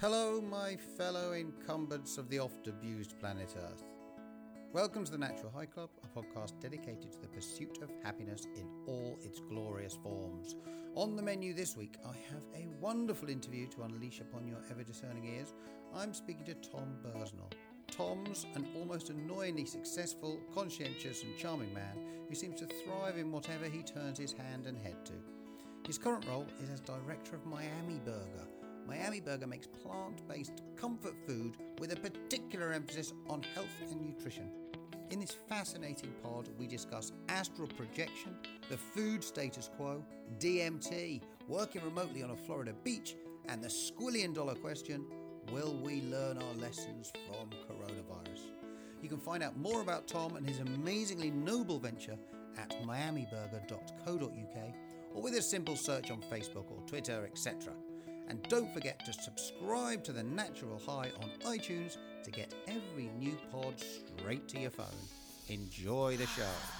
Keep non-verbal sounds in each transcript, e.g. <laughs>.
Hello, my fellow incumbents of the oft abused planet Earth. Welcome to the Natural High Club, a podcast dedicated to the pursuit of happiness in all its glorious forms. On the menu this week, I have a wonderful interview to unleash upon your ever discerning ears. I'm speaking to Tom Bursnell. Tom's an almost annoyingly successful, conscientious, and charming man who seems to thrive in whatever he turns his hand and head to. His current role is as director of Miami Burger Miami Burger makes plant based comfort food with a particular emphasis on health and nutrition. In this fascinating pod, we discuss astral projection, the food status quo, DMT, working remotely on a Florida beach, and the squillion dollar question will we learn our lessons from coronavirus? You can find out more about Tom and his amazingly noble venture at miamiburger.co.uk or with a simple search on Facebook or Twitter, etc. And don't forget to subscribe to The Natural High on iTunes to get every new pod straight to your phone. Enjoy the show.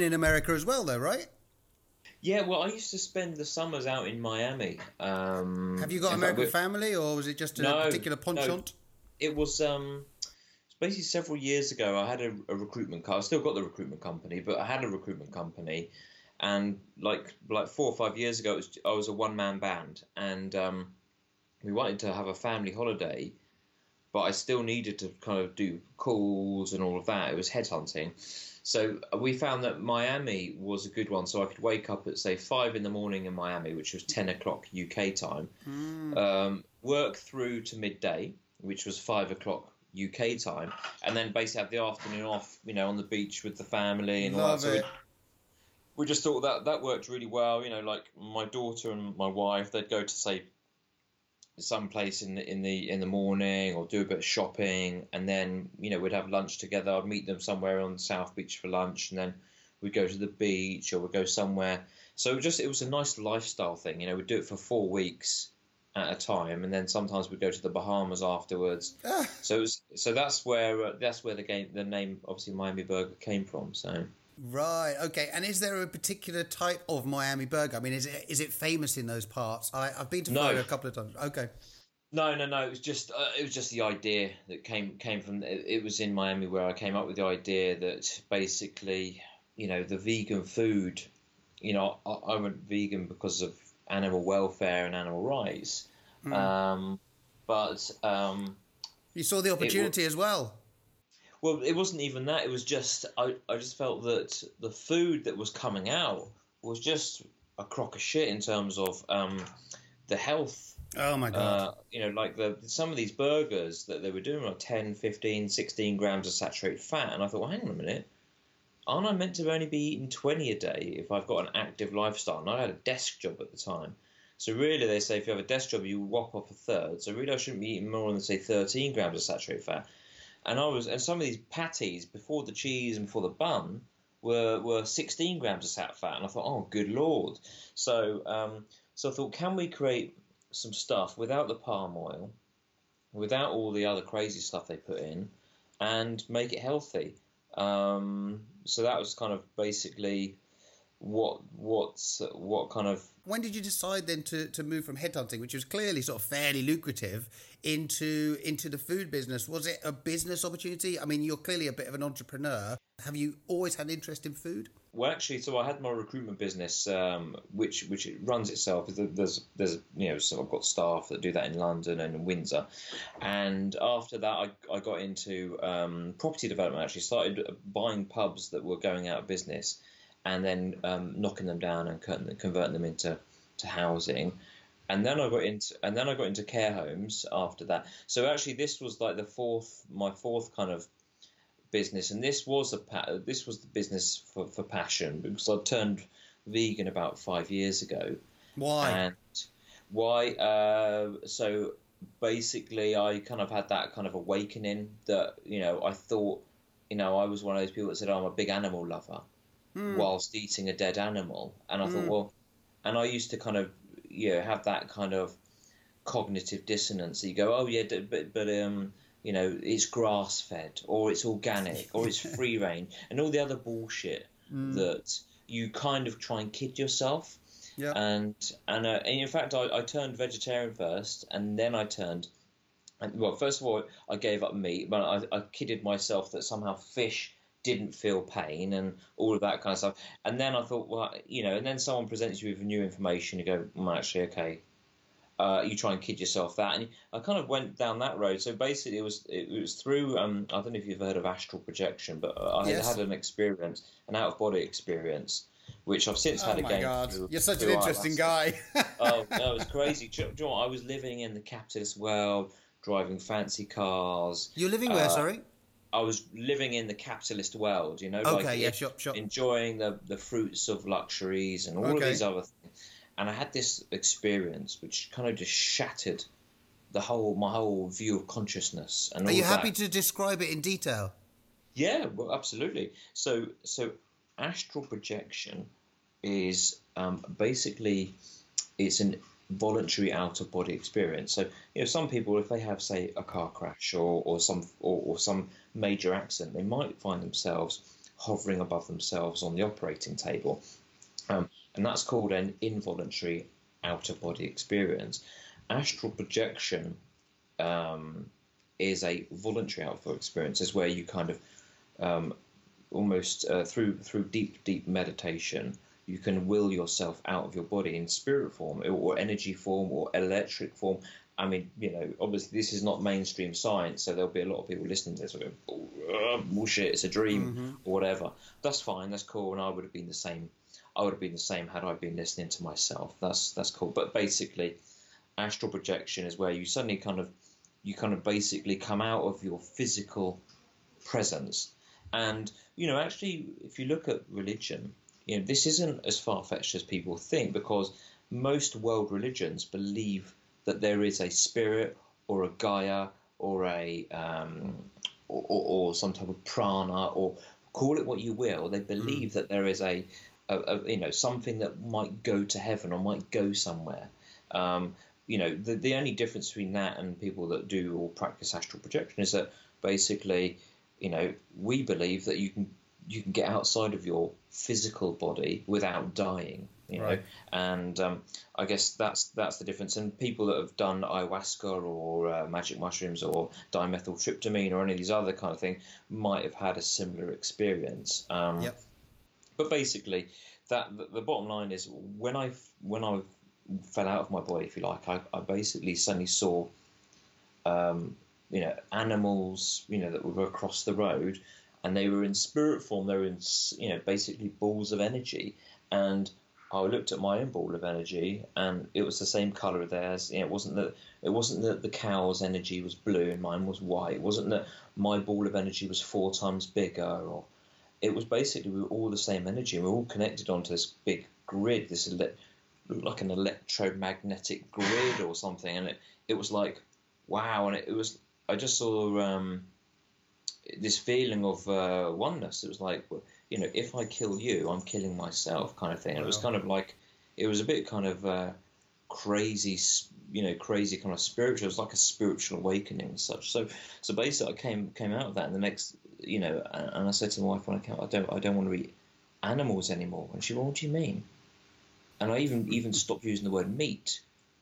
Been in America as well, though, right? Yeah, well, I used to spend the summers out in Miami. Um, Have you got in an fact, American we- family, or was it just a No, particular no. penchant? It was um, basically several years ago. I had a, a recruitment car. I still got the recruitment company, but I had a recruitment company, and like like four or five years ago, it was, I was a one man band, and um, we wanted to have a family holiday, but I still needed to kind of do calls and all of that. It was headhunting. So uh, we found that Miami was a good one. So I could wake up at say five in the morning in Miami, which was ten o'clock UK time, um, work through to midday, which was five o'clock UK time, and then basically have the afternoon off, you know, on the beach with the family and all Love that. So we, it. we just thought that that worked really well. You know, like my daughter and my wife, they'd go to say some place in the in the in the morning or do a bit of shopping, and then you know we'd have lunch together. I'd meet them somewhere on South Beach for lunch, and then we'd go to the beach or we'd go somewhere. So it just it was a nice lifestyle thing. You know, we'd do it for four weeks at a time, and then sometimes we'd go to the Bahamas afterwards. Ah, So it was, so that's where uh, that's where the game the name obviously Miami Burger came from. So. Right. Okay. And is there a particular type of Miami burger? I mean, is it is it famous in those parts? I, I've been to No. Florida a couple of times. Okay. No, no, no. It was just uh, it was just the idea that came came from. It, it was in Miami where I came up with the idea that basically, you know, the vegan food. You know, I, I went vegan because of animal welfare and animal rights. Um, but um, You saw the opportunity as well. Well, it wasn't even that. It was just I, I just felt that the food that was coming out was just a crock of shit in terms of um, the health Oh my god. uh, you know, like the some of these burgers that they were doing were 10, 15, 16 grams of saturated fat. And I thought, well, hang on a minute. Aren't I meant to only be eating 20 a day if I've got an active lifestyle? And I had a desk job at the time. So really, they say if you have a desk job, you whop off a third. So really, I shouldn't be eating more than, say, 13 grams of saturated fat. And I was, and some of these patties before the cheese and before the bun were were 16 grams of sat fat. And I thought, oh, good lord. So, um, so I thought, can we create some stuff without the palm oil, without all the other crazy stuff they put in, and make it healthy. Um, so that was kind of basically what what's what kind of when did you decide then to, to move from headhunting, which was clearly sort of fairly lucrative, into into the food business? Was it a business opportunity? I mean, you're clearly a bit of an entrepreneur. Have you always had interest in food? Well, actually, so I had my recruitment business, um, which which it runs itself. There's there's you know, so I've got staff that do that in London and in Windsor, and after that, I, I got into um, property development. Actually, started buying pubs that were going out of business, and then um, knocking them down and converting them into to housing. And then I got into and then I got into care homes after that. So actually, this was like the fourth my fourth kind of business, and this was a this was the business for, for passion because I turned vegan about five years ago, Why? and Why? Uh, so basically, I kind of had that kind of awakening that you know I thought, you know, I was one of those people that said oh, I'm a big animal lover, Hmm. whilst eating a dead animal, and I thought, Mm. well, and I used to kind of you know have that kind of cognitive dissonance. You go, oh yeah, but but um. You know, it's grass fed, or it's organic, or it's <laughs> free range, and all the other bullshit Mm. that you kind of try and kid yourself Yeah. and and, uh, and in fact I, I turned vegetarian first and then I turned well first of all I gave up meat but I, I kidded myself that somehow fish didn't feel pain and all of that kind of stuff and then I thought well you know and then someone presents you with new information you go well actually okay uh, you try and kid yourself that and I kind of went down that road so basically it was it was through um, I don't know if you've heard of astral projection but I Yes. had an experience an out of body experience which I've since had again Oh my again god, through- you're such an interesting guy. <laughs> oh, no, it was <laughs> crazy. Do, you- know? I was living in the capitalist world, driving fancy cars. You're living where? Uh, sorry. I was living in the capitalist world, you know, Okay, like yeah, it- sure, sure. enjoying the, the fruits of luxuries and all of these other things. And I had this experience which kind of just shattered the whole my whole view of consciousness. And Are you happy that. to describe it in detail? Yeah, well, absolutely. So, so astral projection is um, basically it's an voluntary out of body experience. So, you know, some people, if they have, say, a car crash or, or some or, or some major accident, they might find themselves hovering above themselves on the operating table, um, and that's called an involuntary out of body experience. Astral projection um, is a voluntary out of body experience. Is where you kind of um, almost uh, through through deep deep meditation you can will yourself out of your body in spirit form or energy form or electric form. I mean you know obviously this is not mainstream science so there'll be a lot of people listening to this who go oh, bullshit it's a dream mm-hmm. or whatever. That's fine that's cool and i would have been the same i would have been the same had i been listening to myself. That's that's cool. But basically astral projection is where you suddenly kind of you kind of basically come out of your physical presence. And you know, actually, if you look at religion, you know, this isn't as far fetched as people think because most world religions believe that there is a spirit or a Gaia or a um, or, or, or some type of prana or call it what you will. They believe that there is a, a, a you know something that might go to heaven or might go somewhere. Um, you know, the, the only difference between that and people that do or practice astral projection is that basically, you know, we believe that you can you can get outside of your physical body without dying. You know, Right. and um, I guess that's that's the difference. And people that have done ayahuasca or uh, magic mushrooms or dimethyltryptamine or any of these other kind of things might have had a similar experience. Um, Yep. But basically, that the, the bottom line is when I when I fell out of my body, if you like, I, I basically suddenly saw, um, you know, animals, you know, that were across the road, and they were in spirit form. They were in, you know, basically balls of energy, and I looked at my own ball of energy, and it was the same color as theirs. You know, it wasn't that it wasn't that the cow's energy was blue and mine was white. It wasn't that my ball of energy was four times bigger, or it was basically we were all the same energy. We were all connected onto this big grid, this ele- looked like an electromagnetic grid or something, and it it was like wow, and it, it was I just saw um, this feeling of uh, oneness. It was like you know, if I kill you, I'm killing myself, kind of thing. And it was kind of like it was a bit kind of uh, crazy, you know, crazy kind of spiritual. It was like a spiritual awakening and such. So so basically, I came came out of that, and the next, you know, and, I said to my wife when I came, out, I don't I don't want to eat animals anymore. And she, went, what do you mean? And I even even stopped using the word meat.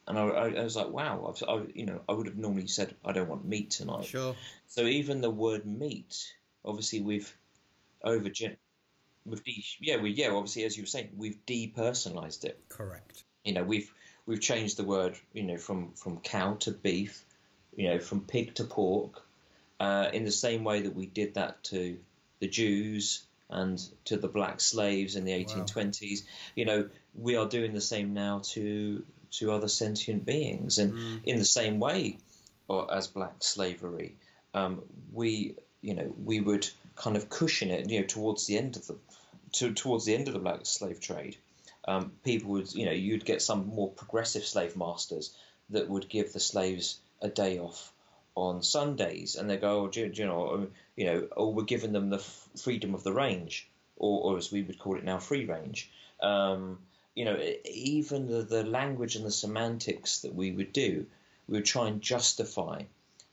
And I, I, I was like, wow, I've, I, you know, I would have normally said I don't want meat tonight. Sure. So even the word meat, obviously we've over we've de- yeah we yeah obviously as you were saying we've depersonalized it. Correct. You know we've we've changed the word you know from from cow to beef, you know from pig to pork, uh, in the same way that we did that to the Jews and to the black slaves in the 1820s. You know we are doing the same now to to other sentient beings, and Mm. in the same way or as black slavery, um, we you know we would kind of cushion it you know towards the end of the to, towards the end of the black slave trade. um, people would, you know, you'd get some more progressive slave masters that would give the slaves a day off on Sundays, and they go, oh, do, you- do you know, um, you know, or we're giving them the f- freedom of the range, or, or as we would call it now, free range. Um, you know, even the, the language and the semantics that we would do, we would try and justify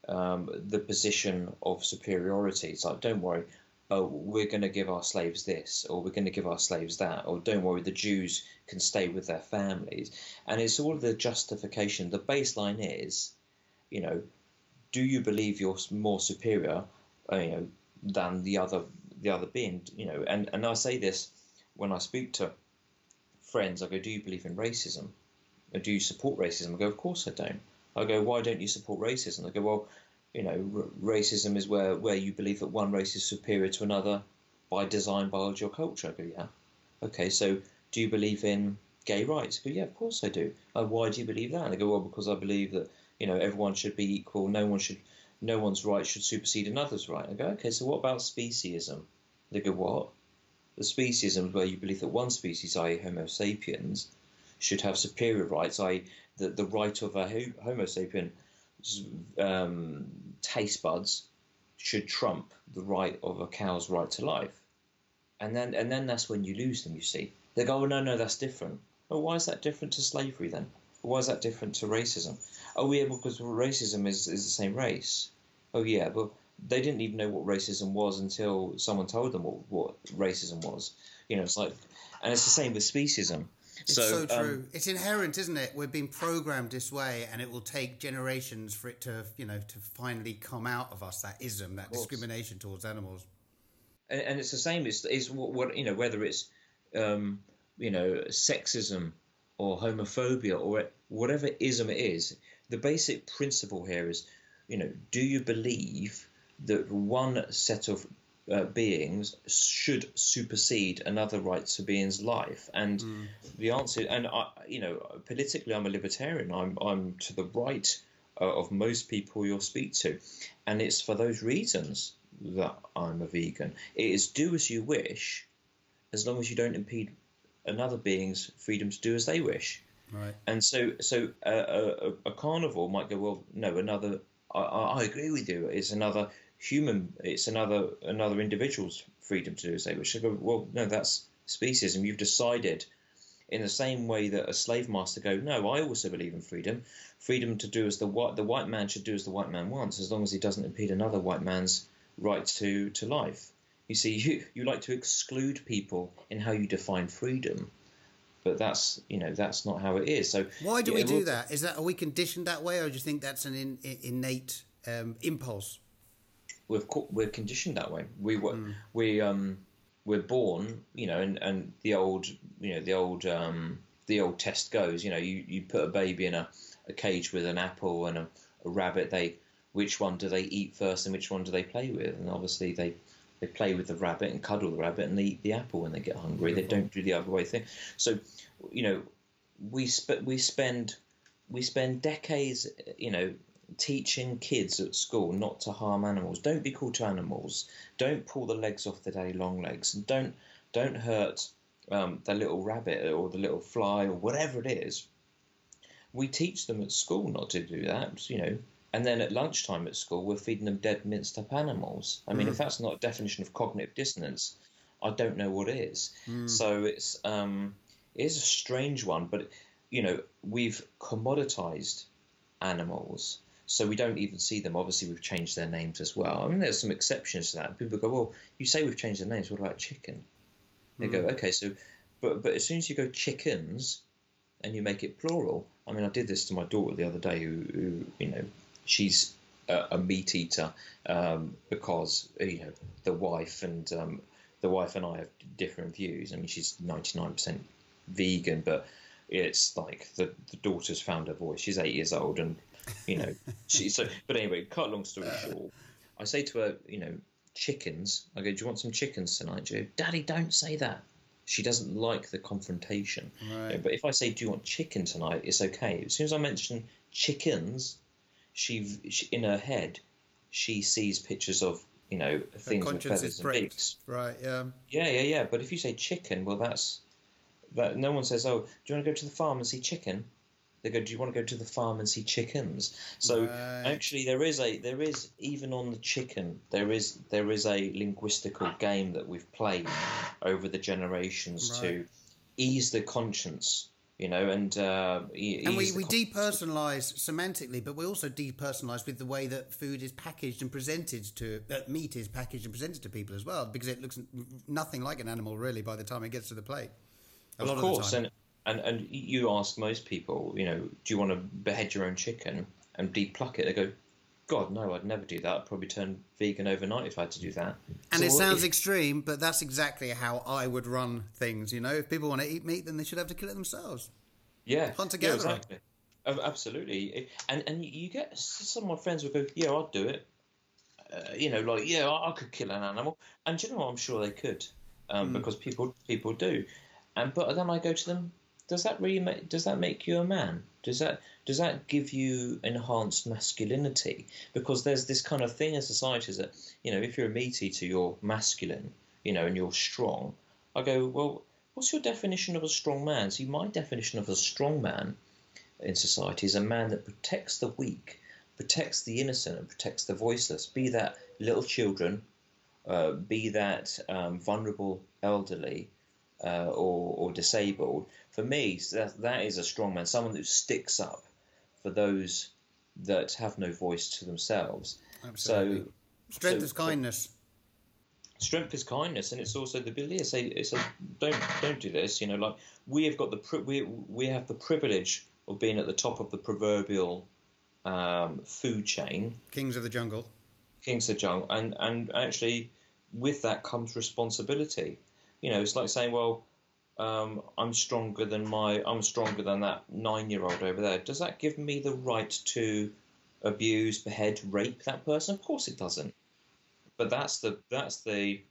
um, the position of superiority. It's like, don't worry, oh, we're going to give our slaves this, or we're going to give our slaves that, or don't worry, the Jews can stay with their families. And it's all the justification. The baseline is, you know, do you believe you're more superior, uh, you know, than the other the other being? You know, and and I say this when I speak to friends. I go, do you believe in racism? Or do you support racism? I go, of course I don't. I go, why don't you support racism? I go, well, you know, r- racism is where, where you believe that one race is superior to another by design, biology, or culture. I go, yeah. Okay, so do you believe in gay rights? I go, yeah, of course I do. Uh, why do you believe that? And they go, well, because I believe that you know everyone should be equal. No one should, no one's right should supersede another's right. I go, okay, so what about speciesism? They go, what? The speciesism is where you believe that one species, i.e., Homo sapiens, should have superior rights, i.e., the, the right of a Homo sapien um, taste buds should trump the right of a cow's right to life. And then and then that's when you lose them, you see. They go, oh, no, no, that's different. Oh, why is that different to slavery then? Why is that different to racism? Oh, yeah, because racism is, is the same race. Oh, yeah, but they didn't even know what racism was until someone told them what, what racism was. You know, it's like, and it's the same with speciesism. It's so, um, true. it's inherent, isn't it? We're being programmed this way, and it will take generations for it to, you know, to finally come out of us that ism, that discrimination towards animals. and, and it's the same. It's, it's what, what you know, whether it's um, you know sexism or homophobia or whatever ism it is. The basic principle here is, you know, do you believe that one set of uh, beings should supersede another right to being's life? And the answer, and I, you know, politically, I'm a libertarian. I'm I'm to the right uh, of most people you'll speak to, and it's for those reasons that I'm a vegan. It is do as you wish, as long as you don't impede another being's freedom to do as they wish. Right. And so, so uh, a, a, a carnivore might go, well, no, another. I, I I agree with you. It's another human. It's another another individual's freedom to do as they wish. Go, well, no, that's speciesism. You've decided, in the same way that a slave master go, no, I also believe in freedom. Freedom to do as the white the white man should do as the white man wants, as long as he doesn't impede another white man's right to to life. You see, <laughs> you you like to exclude people in how you define freedom but that's you know that's not how it is. So Why do yeah, we do well, that? Is that are we conditioned that way, or do you think that's an in, in, innate um, impulse? We're co- we're conditioned that way. We were Hmm. we um we're born, you know, and, and the old you know the old um the old test goes, you know, you, you put a baby in a, a cage with an apple and a, a rabbit. They which one do they eat first and which one do they play with? And obviously they they play with the rabbit and cuddle the rabbit and they eat the apple when they get hungry. They don't do the other way thing. So, you know, we sp- we spend we spend decades, you know, teaching kids at school not to harm animals. Don't be cruel to animals. Don't pull the legs off the day long legs. And don't don't hurt um, the little rabbit or the little fly or whatever it is. We teach them at school not to do that, you know. And then at lunchtime at school, we're feeding them dead, minced up animals. I mean, if that's not a definition of cognitive dissonance, I don't know what is. So it's um, it is a strange one, but you know, we've commoditized animals, so we don't even see them. Obviously, we've changed their names as well. I mean, there's some exceptions to that. People go, "Well, you say we've changed their names. What about chicken?" They go, "Okay, so, but but as soon as you go chickens, and you make it plural. I mean, I did this to my daughter the other day, who, who you know, she's a, a meat eater um, because you know the wife and um, the wife and I have different views. I mean, she's ninety nine percent vegan, but it's like the the daughter's found her voice. She's eight years old, and you know, she so. But anyway, cut long story short, I say to her, you know, chickens. I go, do you want some chickens tonight? She goes, Daddy, don't say that. She doesn't like the confrontation. Right. Yeah, but if I say, "Do you want chicken tonight?" it's okay. As soon as I mention chickens, she, she in her head, she sees pictures of you know things with feathers and beaks. Right. Yeah. Yeah, yeah, yeah. But if you say chicken, well, that's that no one says, "Oh, do you want to go to the farm and see chicken?" They go, "Do you want to go to the farm and see chickens?" So Right. actually, there is a there is even on the chicken there is there is a linguistical game that we've played over the generations Right. to ease the conscience, you know, and uh, e- And we, we depersonalize semantically, but we also depersonalize with the way that food is packaged and presented to, that meat is packaged and presented to people as well, because it looks nothing like an animal really by the time it gets to the plate. A of lot course, of the time. and, and and you ask most people, you know, do you want to behead your own chicken and depuck it? They go, God, no, I'd never do that. I'd probably turn vegan overnight if I had to do that. And So it sounds if- extreme, but that's exactly how I would run things. You know, if people want to eat meat, then they should have to kill it themselves. yeah, hunt yeah, together. exactly. Absolutely, and and you get some of my friends will go, yeah, I'd do it. Uh, you know, like yeah, I, I could kill an animal, and do you know what? I'm sure they could, um, because people people do, and but then I go to them. Does that really make? Does that make you a man? Does that does that give you enhanced masculinity? Because there's this kind of thing in society that you know if you're a meat eater, you're masculine, you know, and you're strong. I go well. What's your definition of a strong man? See, my definition of a strong man in society is a man that protects the weak, protects the innocent, and protects the voiceless. Be that little children, uh, be that um, vulnerable elderly uh, or, or disabled. For me, that, that is a strong man, someone who sticks up for those that have no voice to themselves. Absolutely. So, Strength so- is kindness. strength is kindness, and it's also the ability to say, it's a, don't don't do this. You know, like we have got the we we have the privilege of being at the top of the proverbial um, food chain, Kings of the jungle. Kings of the Jungle, and and actually with that comes responsibility. You know, it's like saying, well, um, I'm stronger than my I'm stronger than that nine year old over there. Does that give me the right to abuse, behead, rape that person? Of course it doesn't. But that's the that's the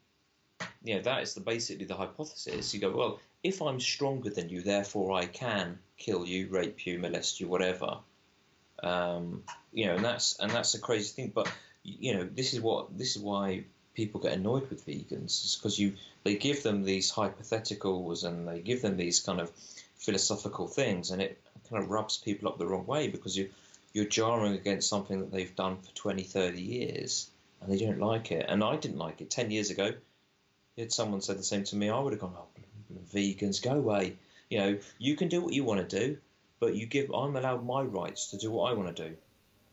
you know that is the basically the hypothesis. You go, well, if I'm stronger than you, therefore I can kill you, rape you, molest you, whatever. Um, you know, and that's and that's a crazy thing. But you know, this is what this is why people get annoyed with vegans, because you they give them these hypotheticals and they give them these kind of philosophical things, and it kind of rubs people up the wrong way because you you're jarring against something that they've done for 20, 30 years, and they don't like it. And I didn't like it ten years ago. If someone said the same to me, I would have gone, "Oh, vegans, go away." You know, you can do what you want to do, but you give. I'm allowed my rights to do what I want to do.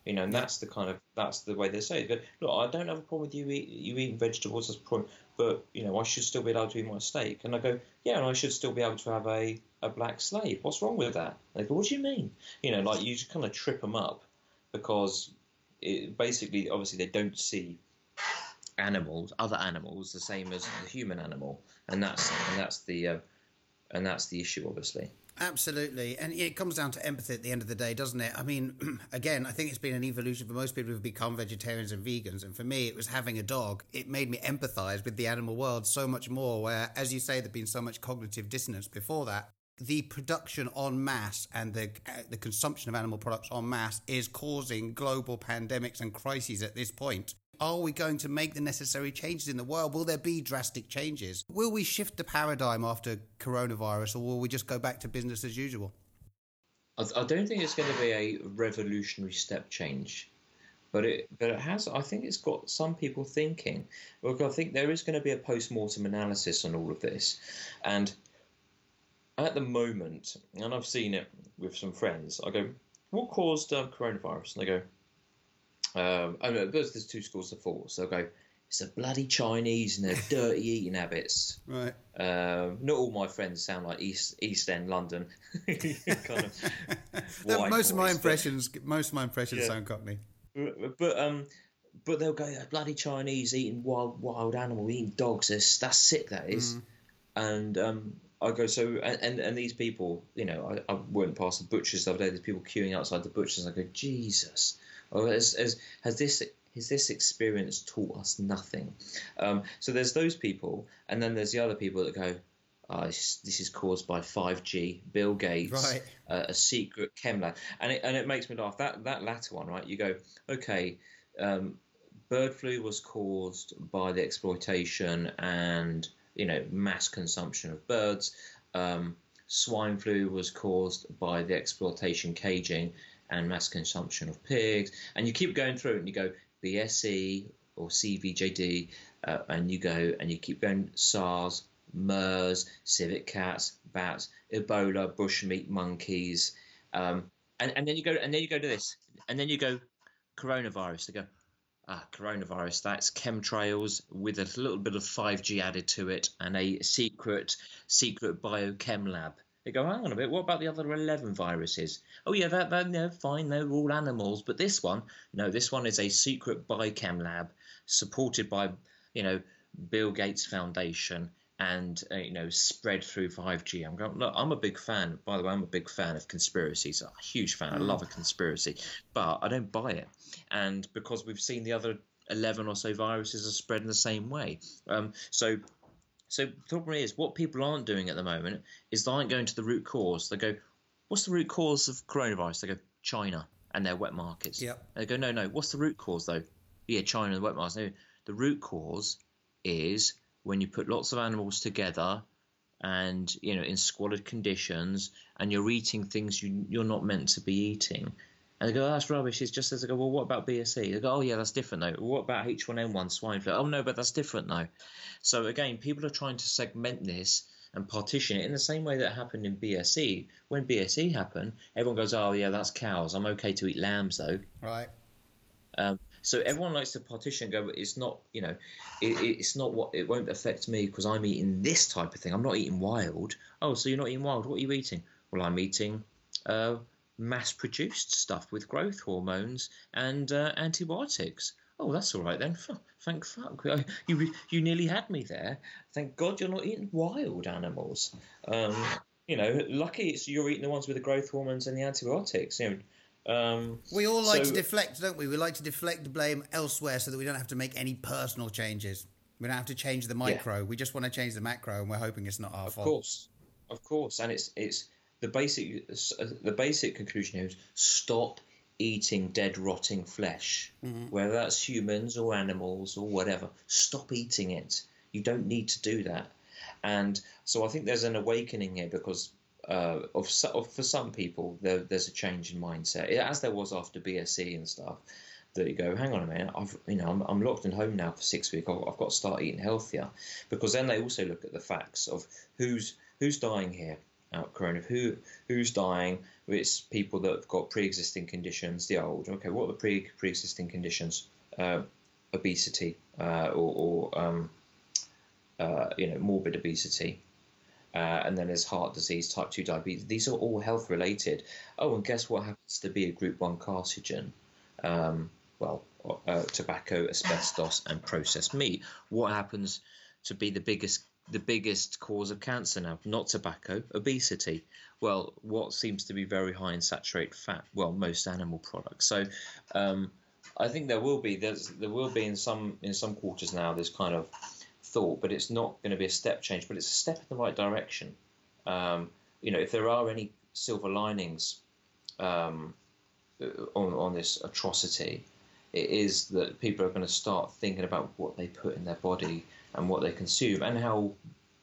You know, and that's the kind of that's the way they say it. But look, I don't have a problem with you eat, you eating vegetables. That's a problem, but you know, I should still be allowed to eat my steak. And I go, yeah, and I should still be able to have a, a black slave. What's wrong with that? And they go, what do you mean? You know, like you just kind of trip them up because it, basically, obviously, they don't see animals, other animals, the same as the human animal, and that's and that's the uh, and that's the issue, obviously. Absolutely. And it comes down to empathy at the end of the day, doesn't it? I mean, <clears throat> again, I think it's been an evolution for most people who've become vegetarians and vegans. And for me, it was having a dog. It made me empathize with the animal world so much more, where, as you say, there'd been so much cognitive dissonance before that. The production en masse and the, uh, the consumption of animal products en masse is causing global pandemics and crises at this point. Are we going to make the necessary changes in the world? Will there be drastic changes? Will we shift the paradigm after coronavirus, or will we just go back to business as usual? I, don't think it's going to be a revolutionary step change, but it but it has. I think it's got some people thinking. Look, I think there is going to be a post mortem analysis on all of this, and at the moment, and I've seen it with some friends. I go, "What caused um, coronavirus?" And they go, um, "Oh no, there's, there's two schools of thought." So I go, "It's the bloody Chinese and their <laughs> dirty eating habits." Right. Um, not all my friends sound like East East End London. <laughs> kind of <laughs> most of my boys, but- impressions, most of my impressions Yeah. sound Cockney. but, um, but they'll go "Yeah, bloody Chinese eating wild wild animal, eating dogs. That's, that's sick. That is. And um, I go so and, and and these people, you know, I, I went past the butchers the other day. There's people queuing outside the butchers. I go, Jesus, oh, has, has, has this has this experience taught us nothing? Um, so there's those people, and then there's the other people that go. Oh, this, this is caused by 5G, Bill Gates, Right. uh, a secret chem lab, and it and it makes me laugh. That that latter one, right? You go, okay, um, bird flu was caused by the exploitation and you know mass consumption of birds. Um, swine flu was caused by the exploitation, caging, and mass consumption of pigs. And you keep going through it and you go BSE or CVJD, uh, and you go and you keep going SARS, MERS, civet cats, bats, Ebola, bushmeat monkeys, um, and, and then you go and then you go to this, and then you go coronavirus. They go, ah, coronavirus. That's chemtrails with a little bit of 5G added to it and a secret secret biochem lab. They go, hang on a bit. What about the other 11 viruses? Oh yeah, that, that no, fine. They're all animals, but this one, no, this one is a secret biochem lab supported by you know Bill Gates Foundation and uh, you know spread through 5G. I'm going. Look, I'm a big fan. By the way, I'm a big fan of conspiracies. I'm a huge fan. I Mm. love a conspiracy, but I don't buy it. And because we've seen the other 11 or so viruses are spread in the same way, um, so. So the problem is, what people aren't doing at the moment is they aren't going to the root cause. They go, "What's the root cause of coronavirus?" They go, "China and their wet markets." Yep. They go, "No, no. What's the root cause though?" Yeah, China and the wet markets. No, the root cause is when you put lots of animals together and you know in squalid conditions and you're eating things you, you're not meant to be eating and they go oh, that's rubbish it's just as they go well what about bse they go oh yeah that's different though what about h1n1 swine flu oh no but that's different though so again people are trying to segment this and partition it in the same way that happened in bse when bse happened everyone goes oh yeah that's cows i'm okay to eat lambs though Right. um, so everyone likes to partition and go, but it's not, you know, it, it's not what it won't affect me because I'm eating this type of thing. I'm not eating wild. Oh, so you're not eating wild? What are you eating? Well, I'm eating uh, mass-produced stuff with growth hormones and uh, antibiotics. Oh, that's all right then. Thank fuck. <laughs> You you nearly had me there. Thank God you're not eating wild animals. Um, you know, lucky it's you're eating the ones with the growth hormones and the antibiotics. You know, um, We all like to deflect, don't we? We like to deflect the blame elsewhere so that we don't have to make any personal changes. We don't have to change the micro. We just want to change the macro, and we're hoping it's not our Of fault. Of course, of course, and it's it's the basic the basic conclusion here is stop eating dead rotting flesh, whether that's humans or animals or whatever. Stop eating it. You don't need to do that, and so I think there's an awakening here because. Uh, of, of for some people, there, there's a change in mindset, as there was after BSE and stuff. That you go, hang on a minute, I've you know I'm, I'm locked in home now for six weeks. I've, I've got to start eating healthier, because then they also look at the facts of who's who's dying here out of who who's dying. It's people that have got pre-existing conditions, the old. Okay, what are the pre pre-existing conditions? Uh, obesity uh, or, or um, uh, you know morbid obesity. Uh, and then there's heart disease, type 2 diabetes. These are all health related. Oh, and guess what happens to be a group 1 carcinogen? Um, well, uh, tobacco, asbestos, and processed meat. What happens to be the biggest the biggest cause of cancer now? Not tobacco, obesity. Well, what seems to be very high in saturated fat? Well, most animal products. So, um, I think there will be there's there will be in some in some quarters now this kind of thought, but it's not going to be a step change, but it's a step in the right direction. Um, you know, if there are any silver linings um, on on this atrocity, it is that people are going to start thinking about what they put in their body and what they consume and how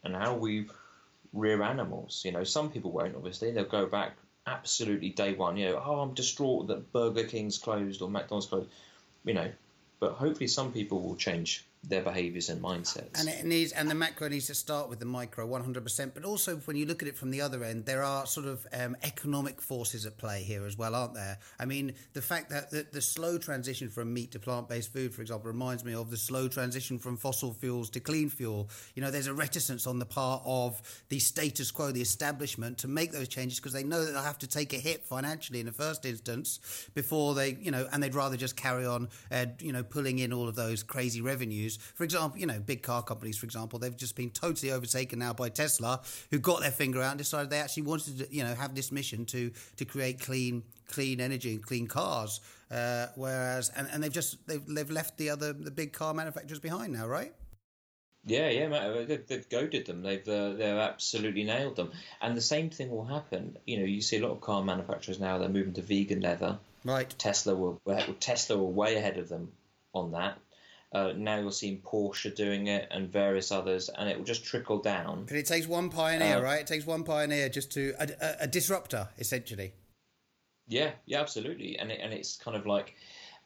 and how we rear animals. You know, some people won't. Obviously, they'll go back absolutely day one. You know, oh, I'm distraught that Burger King's closed or McDonald's closed. You know, but hopefully, some people will change their behaviours and mindsets. And it needs, and the macro needs to start with the micro, one hundred percent. But also, when you look at it from the other end, there are sort of um, economic forces at play here as well, aren't there? I mean, the fact that the, the slow transition from meat to plant-based food, for example, reminds me of the slow transition from fossil fuels to clean fuel. You know, there's a reticence on the part of the status quo, the establishment, to make those changes because they know that they'll have to take a hit financially in the first instance before they, you know, and they'd rather just carry on, uh, you know, pulling in all of those crazy revenues. For example, you know, big car companies, for example, they've just been totally overtaken now by Tesla, who got their finger out and decided they actually wanted to, you know, have this mission to to create clean clean energy and clean cars. Uh, whereas, and, and they've just they've they've left the other the big car manufacturers behind now, right? Yeah, yeah, mate. They've, they've goaded them. They've uh, they've absolutely nailed them. And the same thing will happen. You know, you see a lot of car manufacturers now. They're moving to vegan leather. Right. Tesla were- Tesla were way ahead of them on that. Uh, now you're seeing Porsche doing it and various others, and it will just trickle down. But it takes one pioneer, Uh, right? It takes one pioneer just to a, a, a disruptor, essentially. Yeah, yeah, absolutely. And it, and it's kind of like,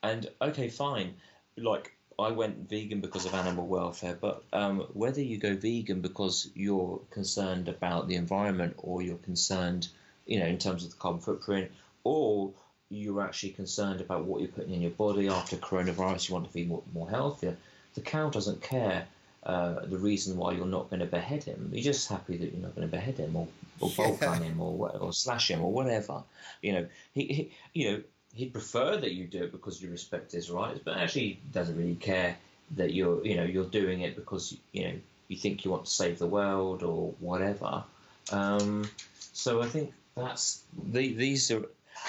and okay, fine. Like I went vegan because of animal welfare, but um, whether you go vegan because you're concerned about the environment or you're concerned, you know, in terms of the carbon footprint, or you're actually concerned about what you're putting in your body after coronavirus, you want to be more, more healthier. The cow doesn't care. Uh, the reason why you're not going to behead him, you're just happy that you're not going to behead him or, or bolt Yeah. him or or slash him or whatever. You know, he, he you know he'd prefer that you do it because you respect his rights, but actually doesn't really care that you're you know you're doing it because you know you think you want to save the world or whatever. Um, so I think that's the, these are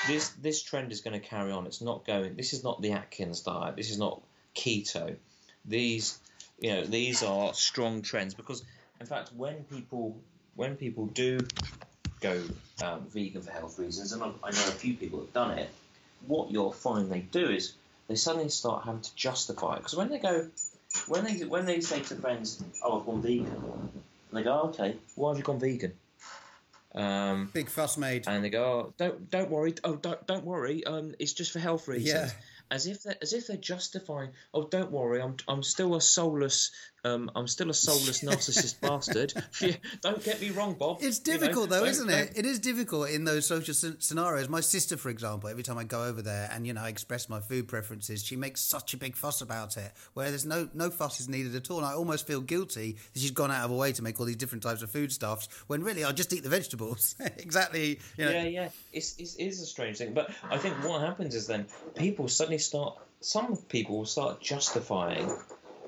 this this trend is going to carry on. It's not going. This is not the Atkins diet. This is not keto. These you know these are strong trends because in fact when people when people do go um, vegan for health reasons, and I, know a few people have done it. What you'll find they do is they suddenly start having to justify it because when they go, when they when they say to friends, "Oh, I've gone vegan," and they go, "Okay, why have you gone vegan?" Um, Big fuss made. and they go, oh, "Don't don't worry, oh don't don't worry, um, it's just for health reasons." Yeah. As if they as if they're justifying. Oh, don't worry, I'm I'm still a soulless, um, I'm still a soulless <laughs> narcissist bastard. <laughs> Yeah, don't get me wrong, Bob. It's you know, difficult though, isn't don't- it? It is difficult in those social scen- scenarios. My sister, for example, every time I go over there and you know I express my food preferences, she makes such a big fuss about it. Where there's no no fuss is needed at all. And I almost feel guilty that she's gone out of her way to make all these different types of foodstuffs when really I just eat the vegetables. <laughs> exactly. You know, Yeah, yeah, it's, it's it is a strange thing, but I think what happens is then people suddenly start. Some people will start justifying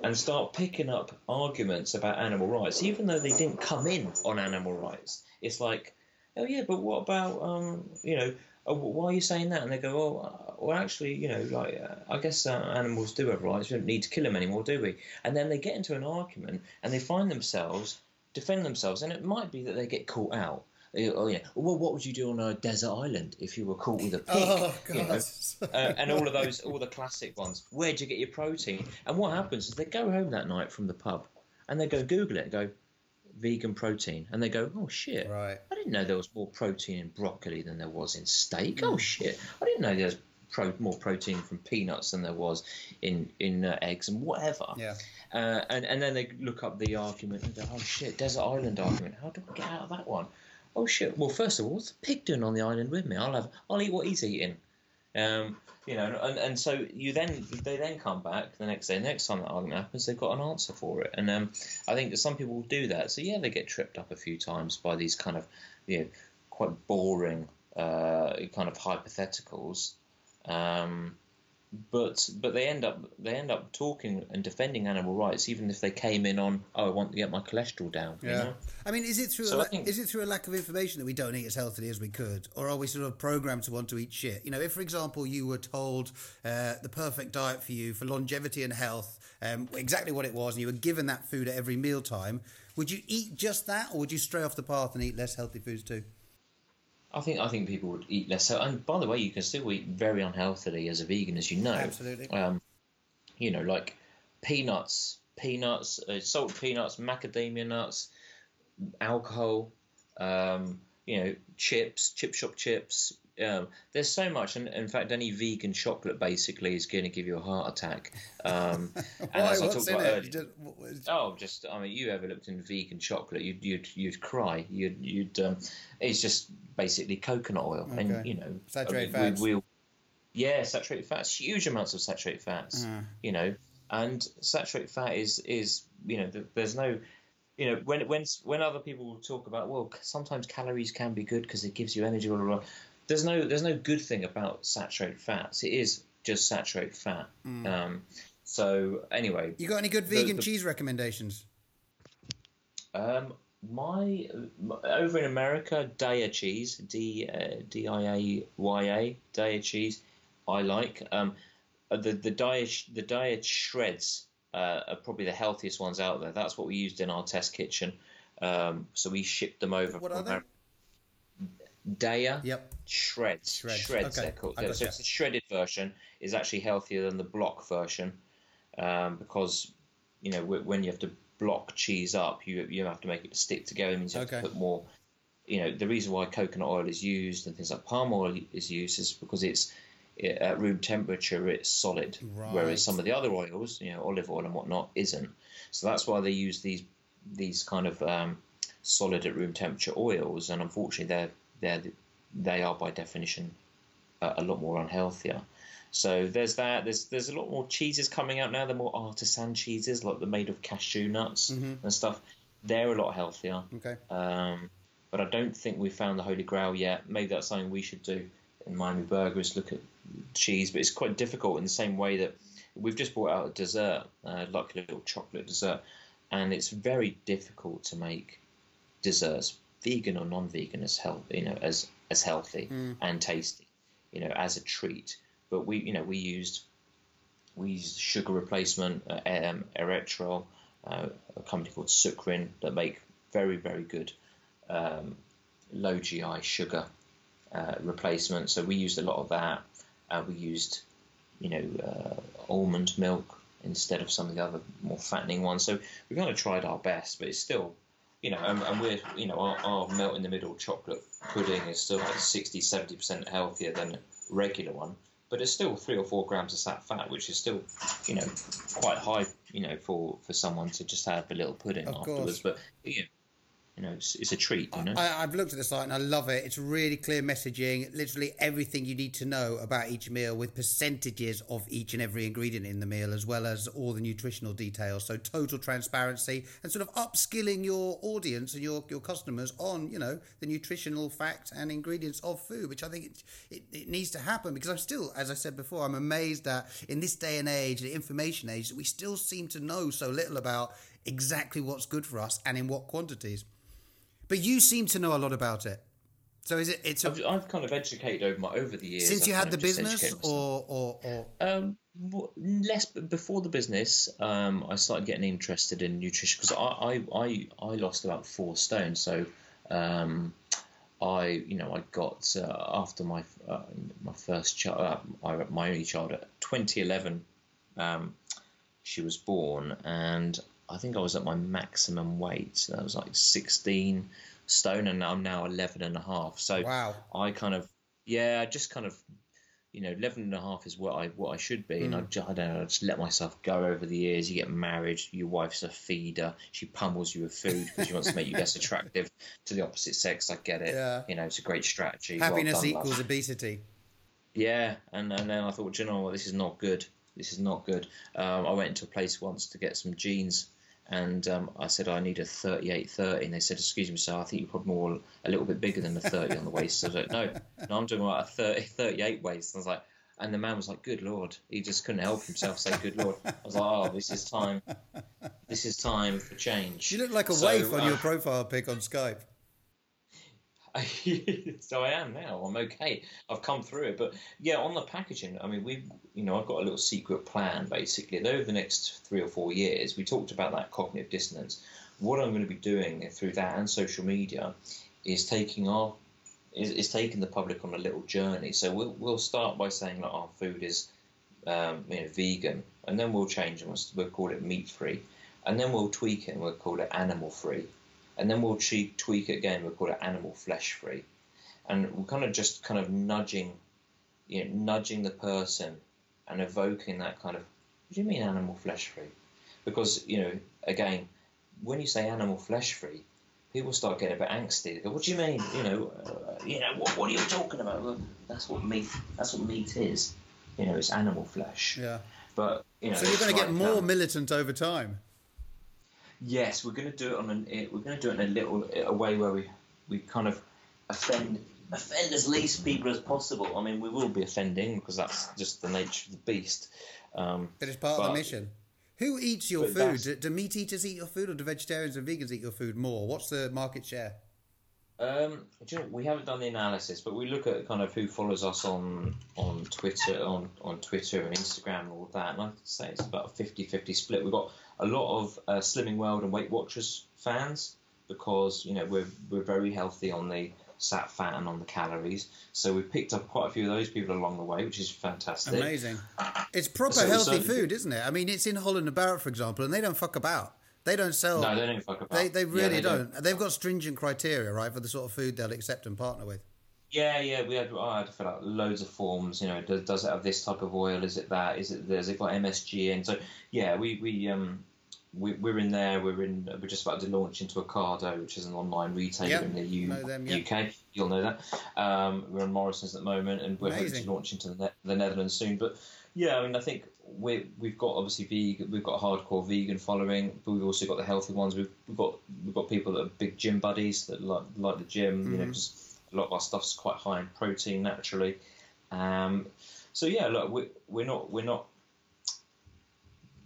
and start picking up arguments about animal rights, even though they didn't come in on animal rights. It's like, oh yeah, but what about um, you know, oh, why are you saying that? And they go, well, uh, well, actually, you know, like uh, I guess uh, animals do have rights. We don't need to kill them anymore, do we? And then they get into an argument and they find themselves defend themselves, and it might be that they get caught out. Oh yeah. Well, what would you do on a desert island if you were caught with a pig? Oh You know? uh, and all of those, all the classic ones. Where'd you get your protein? And what happens is they go home that night from the pub, and they go Google it, and go vegan protein, and they go, oh shit, Right. I didn't know there was more protein in broccoli than there was in steak. Oh shit, I didn't know there was pro- more protein from peanuts than there was in in uh, eggs and whatever. Yeah. Uh, and and then they look up the argument and go, oh shit, desert island argument. How do I get out of that one? Oh shit. Well, first of all, what's the pig doing on the island with me? I'll have I'll eat what he's eating. Um, you know, and, and so you then they then come back the next day. Next time that argument happens, they've got an answer for it. And um, I think that some people will do that. So yeah, they get tripped up a few times by these kind of you know quite boring uh, kind of hypotheticals. Um, but but they end up they end up talking and defending animal rights even if they came in on oh I want to get my cholesterol down. You Yeah. know? I mean, is it through So a I la- think- is it through a lack of information that we don't eat as healthily as we could, or are we sort of programmed to want to eat shit? You know, if for example you were told uh, the perfect diet for you for longevity and health, um, exactly what it was, and you were given that food at every mealtime, would you eat just that, or would you stray off the path and eat less healthy foods too? I think I think people would eat less. So, and by the way, you can still eat very unhealthily as a vegan, as you know. Absolutely. Um, you know, like peanuts, peanuts, uh, salted peanuts, macadamia nuts, alcohol. Um, you know, chips, chip shop chips. Um, there's so much, and in fact, any vegan chocolate basically is going to give you a heart attack. Um, <laughs> and Why? as I talked about earlier, just- Oh, just I mean, you ever looked in vegan chocolate? You'd you'd you'd cry. You'd you'd um, it's just basically coconut oil, and you know Saturated I mean, fats. We, we'll, yeah, saturated fats, huge amounts of saturated fats. Uh. You know, and saturated fat is is you know there's no. You know, when when when other people talk about well, sometimes calories can be good because it gives you energy. Blah, blah, blah. There's no there's no good thing about saturated fats. It is just saturated fat. Um, so anyway, You got any good vegan the- cheese recommendations? Um, my over in America, Daiya cheese, D uh, D I A Y A, Daiya cheese, I like. Um, uh, the the Daiya the Daiya shreds uh, are probably the healthiest ones out there. That's what we used in our test kitchen. Um, so we shipped them over. What are they? Daiya Yep. Shreds. Shreds, Shreds, okay. they're called. I So it's the shredded version is actually healthier than the block version. um, because you know when you have to block cheese up, you you have to make it stick together. It means you have Okay. to put more. You know the reason why coconut oil is used and things like palm oil is used is because it's at room temperature it's solid, Right. whereas some of the other oils, you know olive oil and whatnot, isn't. So that's why they use these these kind of um, solid at room temperature oils, and unfortunately they're they're they are by definition a, a lot more unhealthier. So there's that. There's there's a lot more cheeses coming out now. They're more artisan cheeses, like they're made of cashew nuts Mhm. and stuff. They're a lot healthier. Okay. Um, but I don't think we've found the holy grail yet. Maybe that's something we should do in Miami Burgers. Look at cheese, but it's quite difficult in the same way that we've just brought out a dessert, uh, like a little chocolate dessert, and it's very difficult to make desserts, vegan or non-vegan, as health, you know, as as healthy Mm. and tasty, you know, as a treat. But we, you know, we used we used sugar replacement, uh, um, erythritol, uh, a company called Sukrin that make very very good um, low GI sugar uh, replacement. So we used a lot of that. Uh, we used, you know, uh, almond milk instead of some of the other more fattening ones. So we kind of tried our best, but it's still, you know, and, and we're, you know, our, our melt in the middle chocolate pudding is still like 60, 70% healthier than a regular one. But it's still three or four grams of sat fat, which is still, you know, quite high, you know, for, for someone to just have a little pudding Of afterwards. course. But you know, you know, it's, it's a treat, you know. I, I've looked at the site and I love it. It's really clear messaging, literally everything you need to know about each meal with percentages of each and every ingredient in the meal, as well as all the nutritional details. So total transparency and sort of upskilling your audience and your, your customers on, you know, the nutritional facts and ingredients of food, which I think it, it, it needs to happen because I'm still, as I said before, I'm amazed that in this day and age, the information age, we still seem to know so little about exactly what's good for us and in what quantities. But you seem to know a lot about it. So is it? It's a, I've, I've kind of educated over my over the years. since I've you had the business, or or or Um, less before the business, um, I started getting interested in nutrition because I, I, I, I lost about four stone. So, um, I, you know, I got uh, after my uh, my first child, uh, my, my only child at 2011, um, she was born, and I think I was at my maximum weight. That was like 16 stone, and I'm now 11 and a half. So wow, I kind of, yeah, I just kind of, you know, 11 and a half is what I what I should be, and I, ju- I don't know, I just let myself go over the years. You get married, your wife's a feeder, she pummels you with food because she wants to make you less <laughs> attractive to the opposite sex. I get it. Yeah. You know, it's a great strategy. Well happiness done, love. equals obesity. Yeah, and, and then I thought, "Do you know what, this is not good. This is not good. Um, I went into a place once to get some jeans, and um, I said I need a 38-30, and they said, "Excuse me, sir, I think you're probably more a little bit bigger than the 30 on the waist." So I was like, "No, no, I'm doing about a 30, 38 waist." And I was like, and the man was like, "Good lord," he just couldn't help himself say, "Good lord." I was like, "Oh, this is time. This is time for change." You look like a So, waif on uh, your profile pic on Skype. <laughs> so I am now. I'm okay. I've come through it. But yeah, on the packaging, I mean, we've, you know, I've got a little secret plan basically. And over the next three or four years, we talked about that cognitive dissonance. What I'm going to be doing through that and social media is taking our is, is taking the public on a little journey. So we'll we'll start by saying that our food is um, you know vegan, and then we'll change and we'll, we'll call it meat free, and then we'll tweak it and we'll call it animal free and then we'll tweak it again. We'll call it animal flesh free, and we're kind of just kind of nudging, you know, nudging the person and evoking that kind of. What do you mean animal flesh free? Because you know, again, when you say animal flesh free, people start getting a bit angsty. They go, "What do you mean? You know, uh, you know, what, what are you talking about? Well, that's what meat. That's what meat is. You know, it's animal flesh. Yeah. But you know, So you're going to get more um, militant over time. Yes, we're going to do it on an. eh, We're going to do it in a little a way where we we kind of offend offend as least people as possible. I mean, we will be offending because that's just the nature of the beast. Um, But it's part of the mission. Who eats your food? Do, do meat eaters eat your food, or do vegetarians and vegans eat your food more? What's the market share? Um, do you know, we haven't done the analysis, but we look at kind of who follows us on on Twitter, on, on Twitter and Instagram and all that. And I'd say it's about a 50-50 split. We've got a lot of uh, Slimming World and Weight Watchers fans because you know we're we're very healthy on the sat fat and on the calories. So we've picked up quite a few of those people along the way, which is fantastic. Amazing. It's proper So- healthy so- food, isn't it? I mean, it's in Holland and Barrett, for example, and they don't fuck about. They don't sell. No, they don't fuck about. They, they Yeah, really they don't. They've got stringent criteria, right, for the sort of food they'll accept and partner with. Yeah, yeah, we had I had to fill out loads of forms. You know, does, does it have this type of oil? Is it that? Is it has it got MSG in? So yeah, we we um we, we're in there. We're in. We're just about to launch into Ocado, which is an online retailer Yeah, in the U, them, yeah. UK. You'll know that. Um, we're on Morrisons at the moment, and we're hoping to launch into the, ne- the Netherlands soon. But yeah, I mean, I think we we've got obviously vegan, we've got a hardcore vegan following, but we've also got the healthy ones. We've, we've got we've got people that are big gym buddies that like like the gym. You know. 'cause a lot of our stuff's quite high in protein naturally. Um, so yeah, look, we, we're not we're not.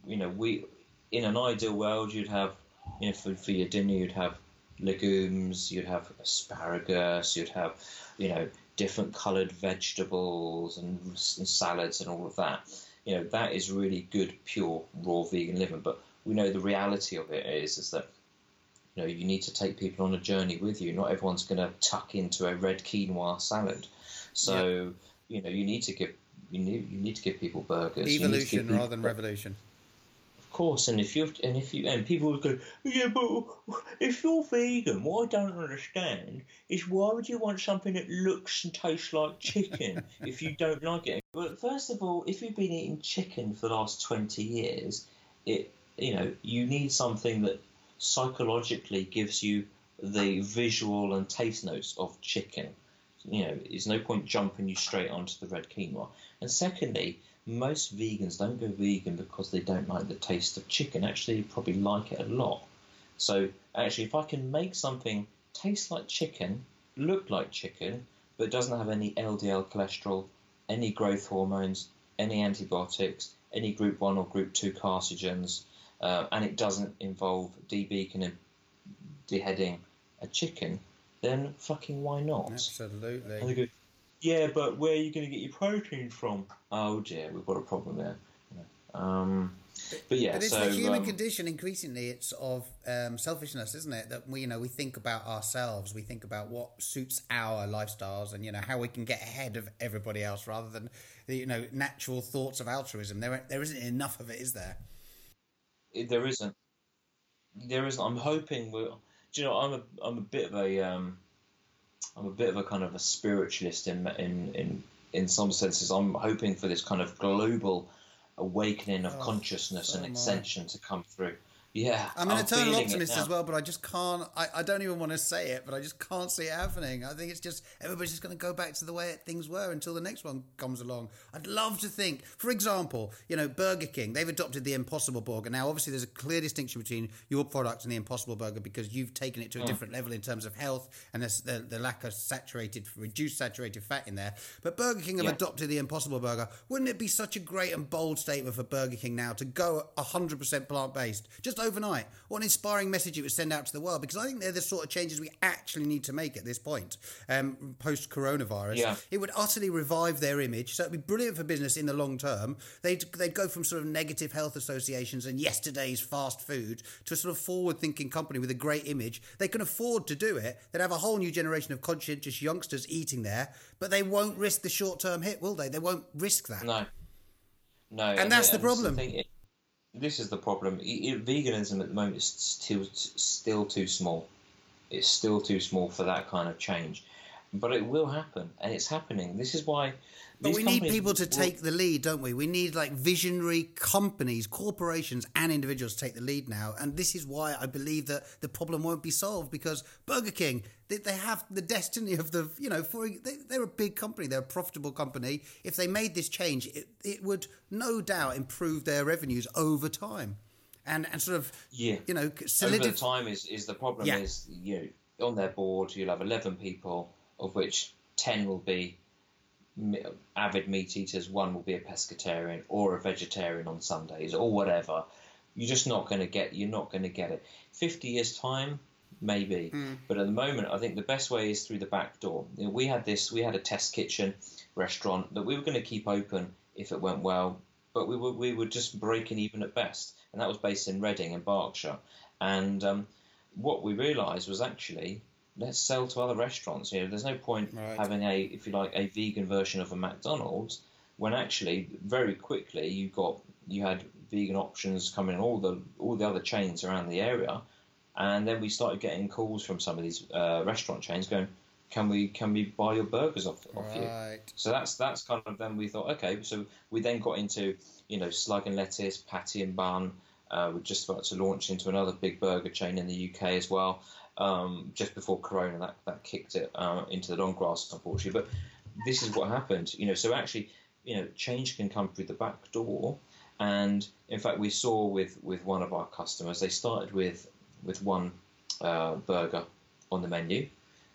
You know, we in an ideal world, you'd have you know for, for your dinner, you'd have legumes, you'd have asparagus, you'd have you know different coloured vegetables and, and salads and all of that. You know, that is really good, pure, raw vegan living. But we know the reality of it is is that you know you need to take people on a journey with you. Not everyone's going to tuck into a red quinoa salad. So you know you need to give you need you need to give people burgers. Evolution people- rather than revolution. of course, and if you and if you and people would go, yeah, but if you're vegan, what I don't understand is why would you want something that looks and tastes like chicken <laughs> if you don't like it? But first of all, if you've been eating chicken for the last twenty years, it you know you need something that psychologically gives you the visual and taste notes of chicken. You know, there's no point jumping you straight onto the red quinoa. And secondly, most vegans don't go vegan because they don't like the taste of chicken. Actually, probably like it a lot. So, actually, if I can make something taste like chicken, look like chicken, but doesn't have any LDL cholesterol, any growth hormones, any antibiotics, any group 1 or group 2 carcinogens, uh, and it doesn't involve debeaking and deheading a chicken, then fucking why not? And they Absolutely. go, yeah, but where are you going to get your protein from? Oh dear, we've got a problem there. Um, but yeah, But it's so the human um, condition. Increasingly, it's of um, selfishness, isn't it? That we, you know, we think about ourselves. We think about what suits our lifestyles, and you know how we can get ahead of everybody else, rather than the you know natural thoughts of altruism. There, there isn't enough of it, is there? There isn't. There isn't. I'm hoping we're. Do you know? I'm a. I'm a bit of a. Um, I'm a bit of a kind of a spiritualist in in in in some senses. I'm hoping for this kind of global awakening of Oh, consciousness so and ascension to come through. Yeah, I'm an eternal feeling it optimist as well, but I just can't. I, I don't even want to say it, but I just can't see it happening. I think it's just everybody's just going to go back to the way things were until the next one comes along. I'd love to think, for example, you know, Burger King, they've adopted the Impossible Burger. Now, obviously, there's a clear distinction between your product and the Impossible Burger because you've taken it to a mm. different level in terms of health and there's the, the lack of saturated, reduced saturated fat in there. But Burger King have Yeah. adopted the Impossible Burger. Wouldn't it be such a great and bold statement for Burger King now to go 100% plant based just overnight? What an inspiring message it would send out to the world because I think they're the sort of changes we actually need to make at this point, um, post coronavirus. Yeah. It would utterly revive their image, so it'd be brilliant for business in the long term. They'd, they'd go from sort of negative health associations and yesterday's fast food to a sort of forward thinking company with a great image. They can afford to do it. They'd have a whole new generation of conscientious youngsters eating there, but they won't risk the short term hit, will they? They won't risk that. No, no, And that's the problem. it- this is the problem. I- I- veganism at the moment is still still too small. It's still too small for that kind of change, but it will happen, and it's happening. This is why. But we need people to take the lead, don't we? We need like visionary companies, corporations, and individuals to take the lead now. And this is why I believe that the problem won't be solved because Burger King, they, they have the destiny of the, you know, for they, they're a big company, they're a profitable company. If they made this change, it, it would no doubt improve their revenues over time. And, and sort of, Yeah. you know, over time is, is the problem Yeah. is you know, on their board you'll have 11 people of which 10 will be avid meat eaters one will be a pescatarian or a vegetarian on sundays or whatever. You're just not going to get you're not going to get it. 50 years time maybe. But at the moment i think the best way is through the back door. You know, we had this we had a test kitchen restaurant that we were going to keep open if it went well but we were we were just breaking even at best. And that was based in reading in berkshire. And um, what we realised was actually let's sell to other restaurants. You know, there's no point Right. having a, if you like, a vegan version of a McDonald's when actually very quickly you got you had vegan options coming in all the all the other chains around the area, and then we started getting calls from some of these uh, restaurant chains going, "Can we can we buy your burgers off, off you?" So that's that's kind of then we thought okay. So we then got into you know slug and lettuce, patty and bun. Uh, we're just about to launch into another big burger chain in the UK as well. Um, just before Corona, that that kicked it uh, into the long grass, unfortunately. But this is what happened. You know, so actually, you know, change can come through the back door. And in fact, we saw with with one of our customers, they started with with one uh, burger on the menu,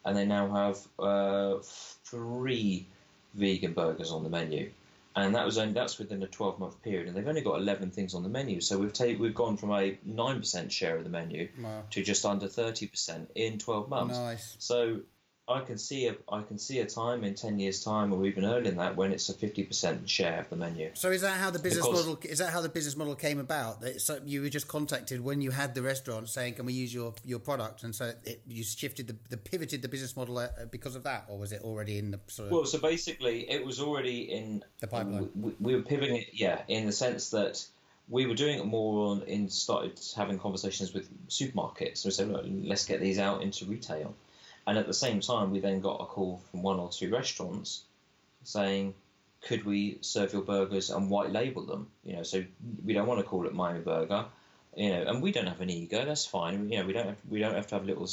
and they now have uh, three vegan burgers on the menu, and that was only that's within a 12 month period, and they've only got 11 things on the menu. So we've taken we've gone from a nine percent share of the menu Wow. to just under 30 percent in 12 months. Nice. So I can see a I can see a time in 10 years time, or even earlier than that, when it's a 50 percent share of the menu. So is that how the business Because- model is that how the business model came about? That so you were just contacted when you had the restaurant saying, "Can we use your your product?" And so it, you shifted the, the pivoted the business model uh, because of that, or was it already in the sort of Well, so basically, it was already in The pipeline. We, we were pivoting it, yeah, in the sense that we were doing it more on in started having conversations with supermarkets. So we said, Look, let's get these out into retail, and at the same time, we then got a call from one or two restaurants saying, could we serve your burgers and white label them? You know, so we don't want to call it Miami Burger, you know, and we don't have an ego. That's fine. You know, we don't have, we don't have to have little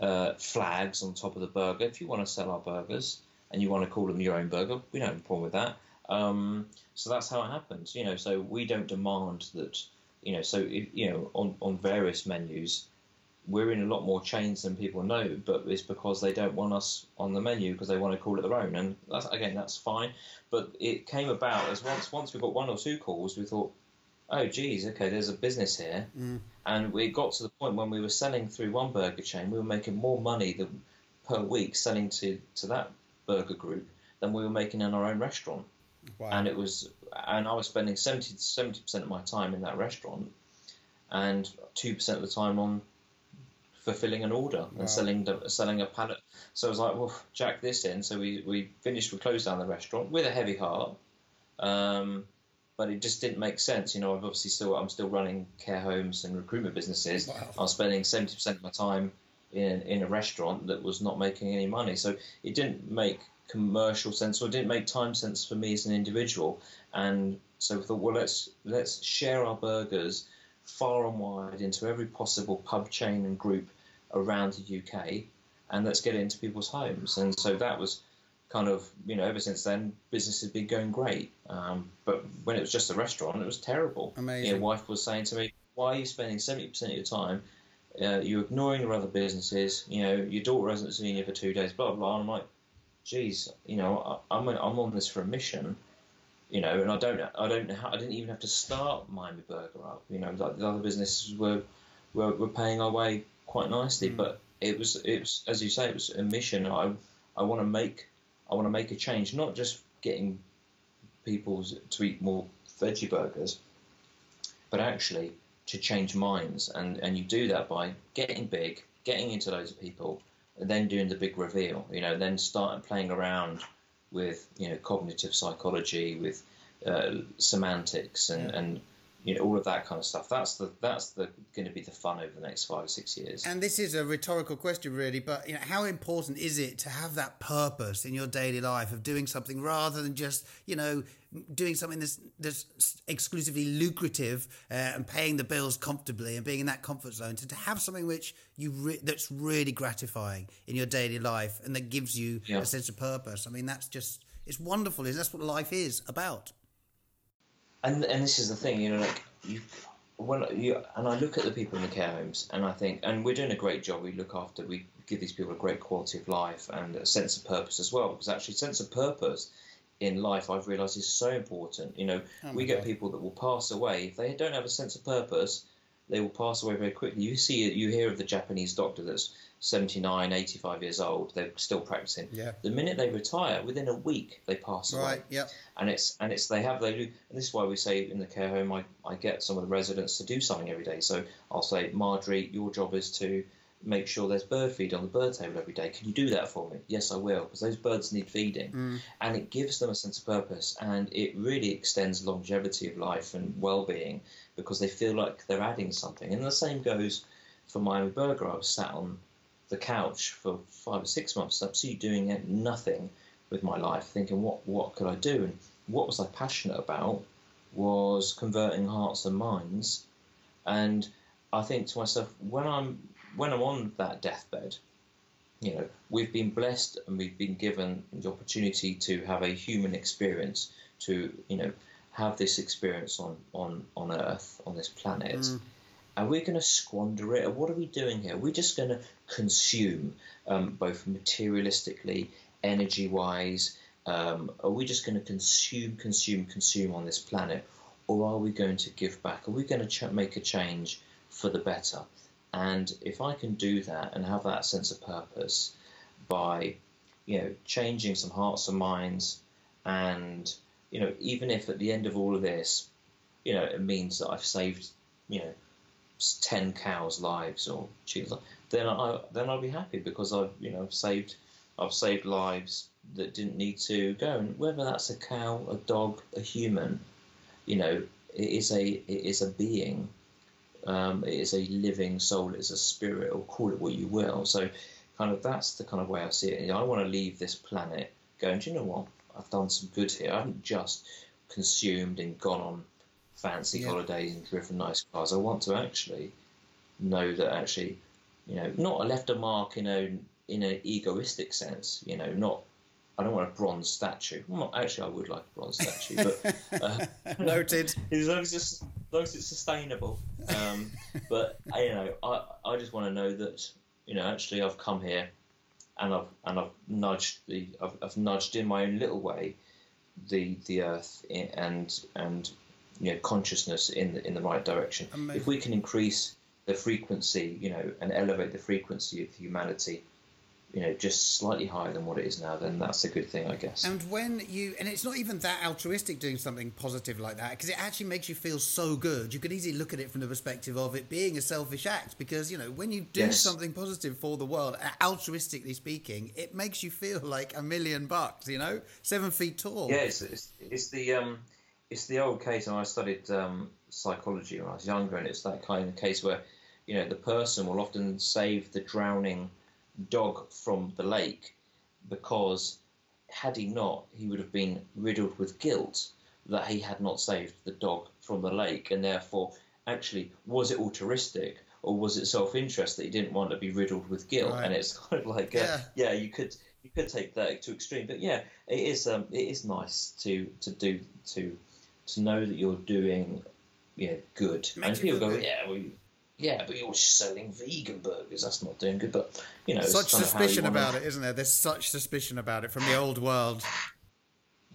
uh, flags on top of the burger. If you want to sell our burgers and you want to call them your own burger, we don't have a problem with that. Um, so that's how it happens. You know, so we don't demand that. You know, so if, you know, on on various menus, we're in a lot more chains than people know, but it's because they don't want us on the menu because they want to call it their own, and that's again that's fine. But it came about as once once we got one or two calls, we thought, oh geez, okay, there's a business here, mm. and we got to the point when we were selling through one burger chain, we were making more money than per week selling to to that burger group than we were making in our own restaurant wow. and it was and I was spending 70 percent of my time in that restaurant, and two percent of the time on fulfilling an order Wow. and selling the, selling a pallet. So I was like, well, jack this in. So we we finished, we closed down the restaurant with a heavy heart, um, but it just didn't make sense. You know, I've obviously still I'm still running care homes and recruitment businesses. Wow. I was spending 70 percent of my time in in a restaurant that was not making any money. So it didn't make commercial sense or it didn't make time sense for me as an individual. And so we thought, well, let's let's share our burgers far and wide into every possible pub chain and group around the UK, and let's get it into people's homes. And so that was kind of you know ever since then business has been going great. Um, but when it was just a restaurant, it was terrible. Amazing. Your wife was saying to me, "Why are you spending seventy percent of your time?" Uh, you're ignoring your other businesses. You know, your daughter hasn't seen you for two days. Blah blah. blah. And I'm like, geez, you know, I, I'm I'm on this for a mission, you know, and I don't I don't know how I didn't even have to start Miami Burger up. You know, like the other businesses were were, were paying our way quite nicely, mm. but it was it was as you say, it was a mission. I I want to make I want to make a change, not just getting people to eat more veggie burgers, but actually to change minds, and and you do that by getting big, getting into loads of people, and then doing the big reveal. You know, then start playing around with you know cognitive psychology, with uh, semantics, and and you know all of that kind of stuff. That's the that's the going to be the fun over the next five or six years. And this is a rhetorical question, really, but you know, how important is it to have that purpose in your daily life of doing something rather than just, you know, doing something that's that's exclusively lucrative uh, and paying the bills comfortably and being in that comfort zone? To, to have something which you re- that's really gratifying in your daily life and that gives you Yeah. a sense of purpose. I mean, that's just it's wonderful. Is that's what life is about? And and this is the thing, you know, like you when you and I look at the people in the care homes, and I think, and we're doing a great job. We look after, we give these people a great quality of life and a sense of purpose as well. Because actually, sense of purpose in life, I've realised is so important. You know, Oh we get God. people that will pass away if they don't have a sense of purpose. They will pass away very quickly. You see, you hear of the Japanese doctor that's 79, 85 years old. They're still practicing. Yeah. The minute they retire, within a week, they pass away Right. Yep. and it's and it's they have they do and this is why we say in the care home I, I get some of the residents to do something every day so I'll say Marjorie your job is to make sure there's bird feed on the bird table every day. Can you do that for me? Yes, I will, because those birds need feeding. Mm. And it gives them a sense of purpose and it really extends longevity of life and well being because they feel like they're adding something. And the same goes for Miami Burger. I was sat on the couch for five or six months, absolutely doing nothing with my life, thinking, what, what could I do? And what was I passionate about was converting hearts and minds. And I think to myself, when I'm when I'm on that deathbed, you know, we've been blessed and we've been given the opportunity to have a human experience, to you know, have this experience on on on Earth, on this planet. Mm. Are we going to squander it? Or what are we doing here? Are we just going to consume, um, both materialistically, energy wise? Um, are we just going to consume, consume, consume on this planet? Or are we going to give back? Are we going to ch- make a change for the better? And if I can do that and have that sense of purpose by, you know, changing some hearts and minds, and you know, even if at the end of all of this, you know, it means that I've saved, you know, ten cows' lives or chickens, then I then I'll be happy because I've you know saved I've saved lives that didn't need to go. And whether that's a cow, a dog, a human, you know, it is a it is a being. Um, it is a living soul. It's a spirit, or call it what you will. So, kind of that's the kind of way I see it. I want to leave this planet going. Do you know what? I've done some good here. I haven't just consumed and gone on fancy Yeah. holidays and driven nice cars. I want to actually know that actually, you know, not I left a mark in a in an egoistic sense. You know, not I don't want a bronze statue. Well, actually, I would like a bronze statue, but <laughs> uh, Noted. <laughs> as long as it's, as long as it's sustainable. Um, but you know, I, I just want to know that you know actually I've come here, and I've and I've nudged the I've, I've nudged in my own little way, the the earth and and you know consciousness in the in the right direction. Amazing. If we can increase the frequency, you know, and elevate the frequency of humanity, you know, just slightly higher than what it is now, then that's a good thing, I guess. And when you, and it's not even that altruistic doing something positive like that, because it actually makes you feel so good. You can easily look at it from the perspective of it being a selfish act, because, you know, when you do Yes. something positive for the world, altruistically speaking, it makes you feel <laughs> like a million bucks, you know, seven feet tall. Yeah, it's, it's, it's the um, it's the old case, and I studied um, psychology when I was younger, and it's that kind of case where you know the person will often save the drowning dog from the lake because had he not, he would have been riddled with guilt that he had not saved the dog from the lake, and therefore, actually, was it altruistic or was it self-interest that he didn't want to be riddled with guilt? Right. And it's <laughs> kind of like, uh, Yeah. yeah, you could you could take that to extreme, but yeah, it is um, it is nice to to do to to know that you're doing yeah good. Makes and people go, good. yeah, well, yeah, but you're selling vegan burgers. That's not doing good. But you know, Such kind of how you suspicion about it, isn't there? There's such suspicion about it from the old world.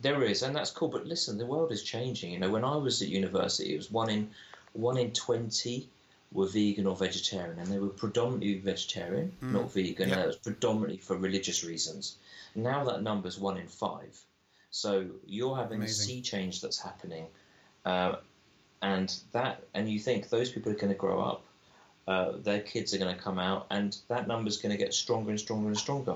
There is, and that's cool. But listen, the world is changing. You know, when I was at university, it was one in one in twenty were vegan or vegetarian, and they were predominantly vegetarian, mm. not vegan. Yeah. And it was predominantly for religious reasons. Now that number's one in five. So you're having Amazing. a sea change that's happening, uh, and that, and you think those people are going to grow up, uh, their kids are going to come out, and that number's going to get stronger and stronger and stronger.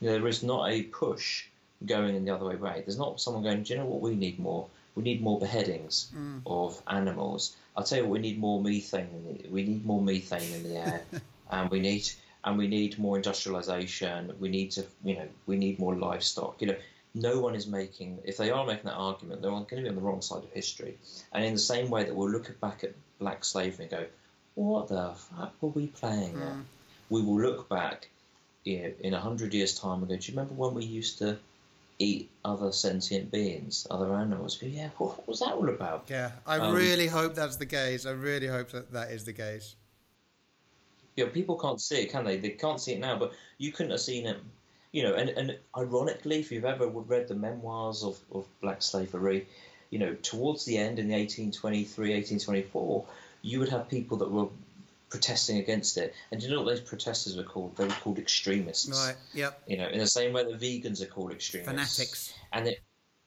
You know, there is not a push going in the other way right. There's not someone going, do you know what we need more? We need more beheadings of animals. I'll tell you what, we need more methane. In the, we need more methane in the air, <laughs> and we need and we need more industrialization. We need to, you know, we need more livestock. You know, no one is making. If they are making that argument, they're going to be on the wrong side of history. And in the same way that we'll look back at black slavery and go, what the fuck were we playing at? We will look back you know, in a hundred years' time and go, do you remember when we used to eat other sentient beings, other animals? Go, yeah, what was that all about? Yeah, I Um, really hope that's the case. I really hope that that is the case. know, people can't see it, can they? They can't see it now, but you couldn't have seen it. You know, and, and ironically, if you've ever read the memoirs of, of black slavery, you know, towards the end in the 1823, 1824, you would have people that were protesting against it. And do you know what those protesters were called? They were called extremists. Right, yep. You know, in the same way that vegans are called extremists. Fanatics. And it,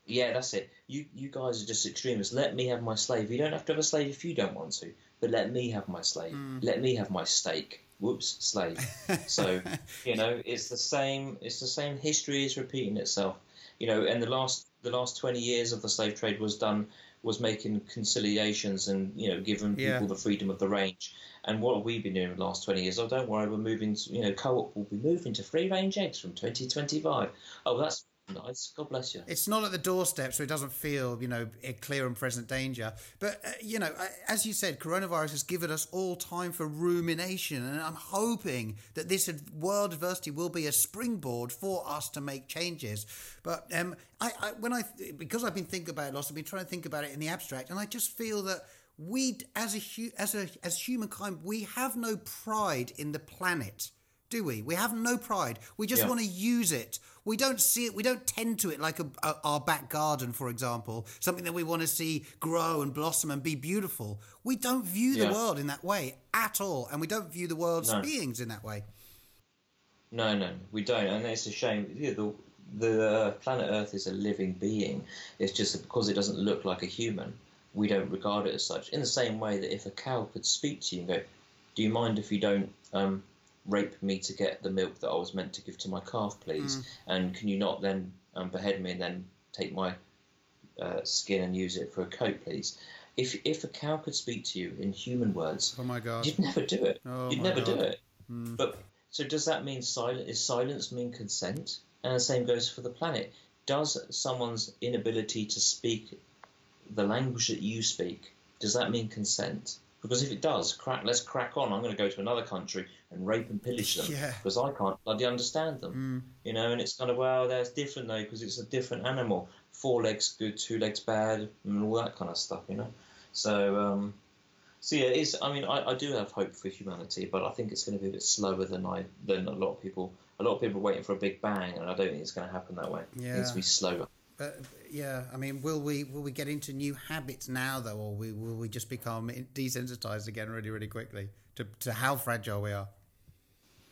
yeah, that's it. You you guys are just extremists. Let me have my slave. You don't have to have a slave if you don't want to, but let me have my slave. Hmm. Let me have my steak. Whoops, slave. so <laughs> you know, it's the same. It's the same history is repeating itself. You know, and the last the last twenty years of the slave trade was done was making conciliations and you know giving Yeah. people the freedom of the range. And what have we been doing the last twenty years? Oh, don't worry, we're moving. To, you know, co-op will be moving to free range eggs from twenty twenty five. Oh, that's nice. God bless you. It's not at the doorstep, so it doesn't feel, you know, a clear and present danger. But, uh, you know, as you said, coronavirus has given us all time for rumination. And I'm hoping that this world adversity will be a springboard for us to make changes. But um, I, I, when I, because I've been thinking about it lots, I've been trying to think about it in the abstract, and I just feel that we, as a, as a, as humankind, we have no pride in the planet do we? We have no pride. We just Yeah. want to use it. We don't see it. We don't tend to it like a, a, our back garden, for example, something that we want to see grow and blossom and be beautiful. We don't view the world in that way at all, and we don't view the world's No. beings in that way. No, no, we don't, and it's a shame. Yeah, the the uh, planet Earth is a living being. It's just that because it doesn't look like a human, we don't regard it as such. In the same way that if a cow could speak to you and go, "Do you mind if you don't um, rape me to get the milk that I was meant to give to my calf, please? And can you not then um, behead me and then take my uh, skin and use it for a coat, please?" If if a cow could speak to you in human words, Oh my God. You'd never do it. Oh You'd never do God. it. But so does that mean silence? Is silence mean consent? And the same goes for the planet. Does someone's inability to speak the language that you speak does that mean consent? Because if it does, crack. Let's crack on. I'm going to go to another country and rape and pillage them Yeah. because I can't bloody understand them. You know, and it's kind of well, that's different though because it's a different animal. Four legs good, two legs bad, and all that kind of stuff. You know, so um, so yeah, it's. I mean, I, I do have hope for humanity, but I think it's going to be a bit slower than I than a lot of people. A lot of people are waiting for a big bang, and I don't think it's going to happen that way. It needs Yeah. to be slower. But yeah, I mean, will we will we get into new habits now though, or we, will we just become desensitized again really really quickly to to how fragile we are?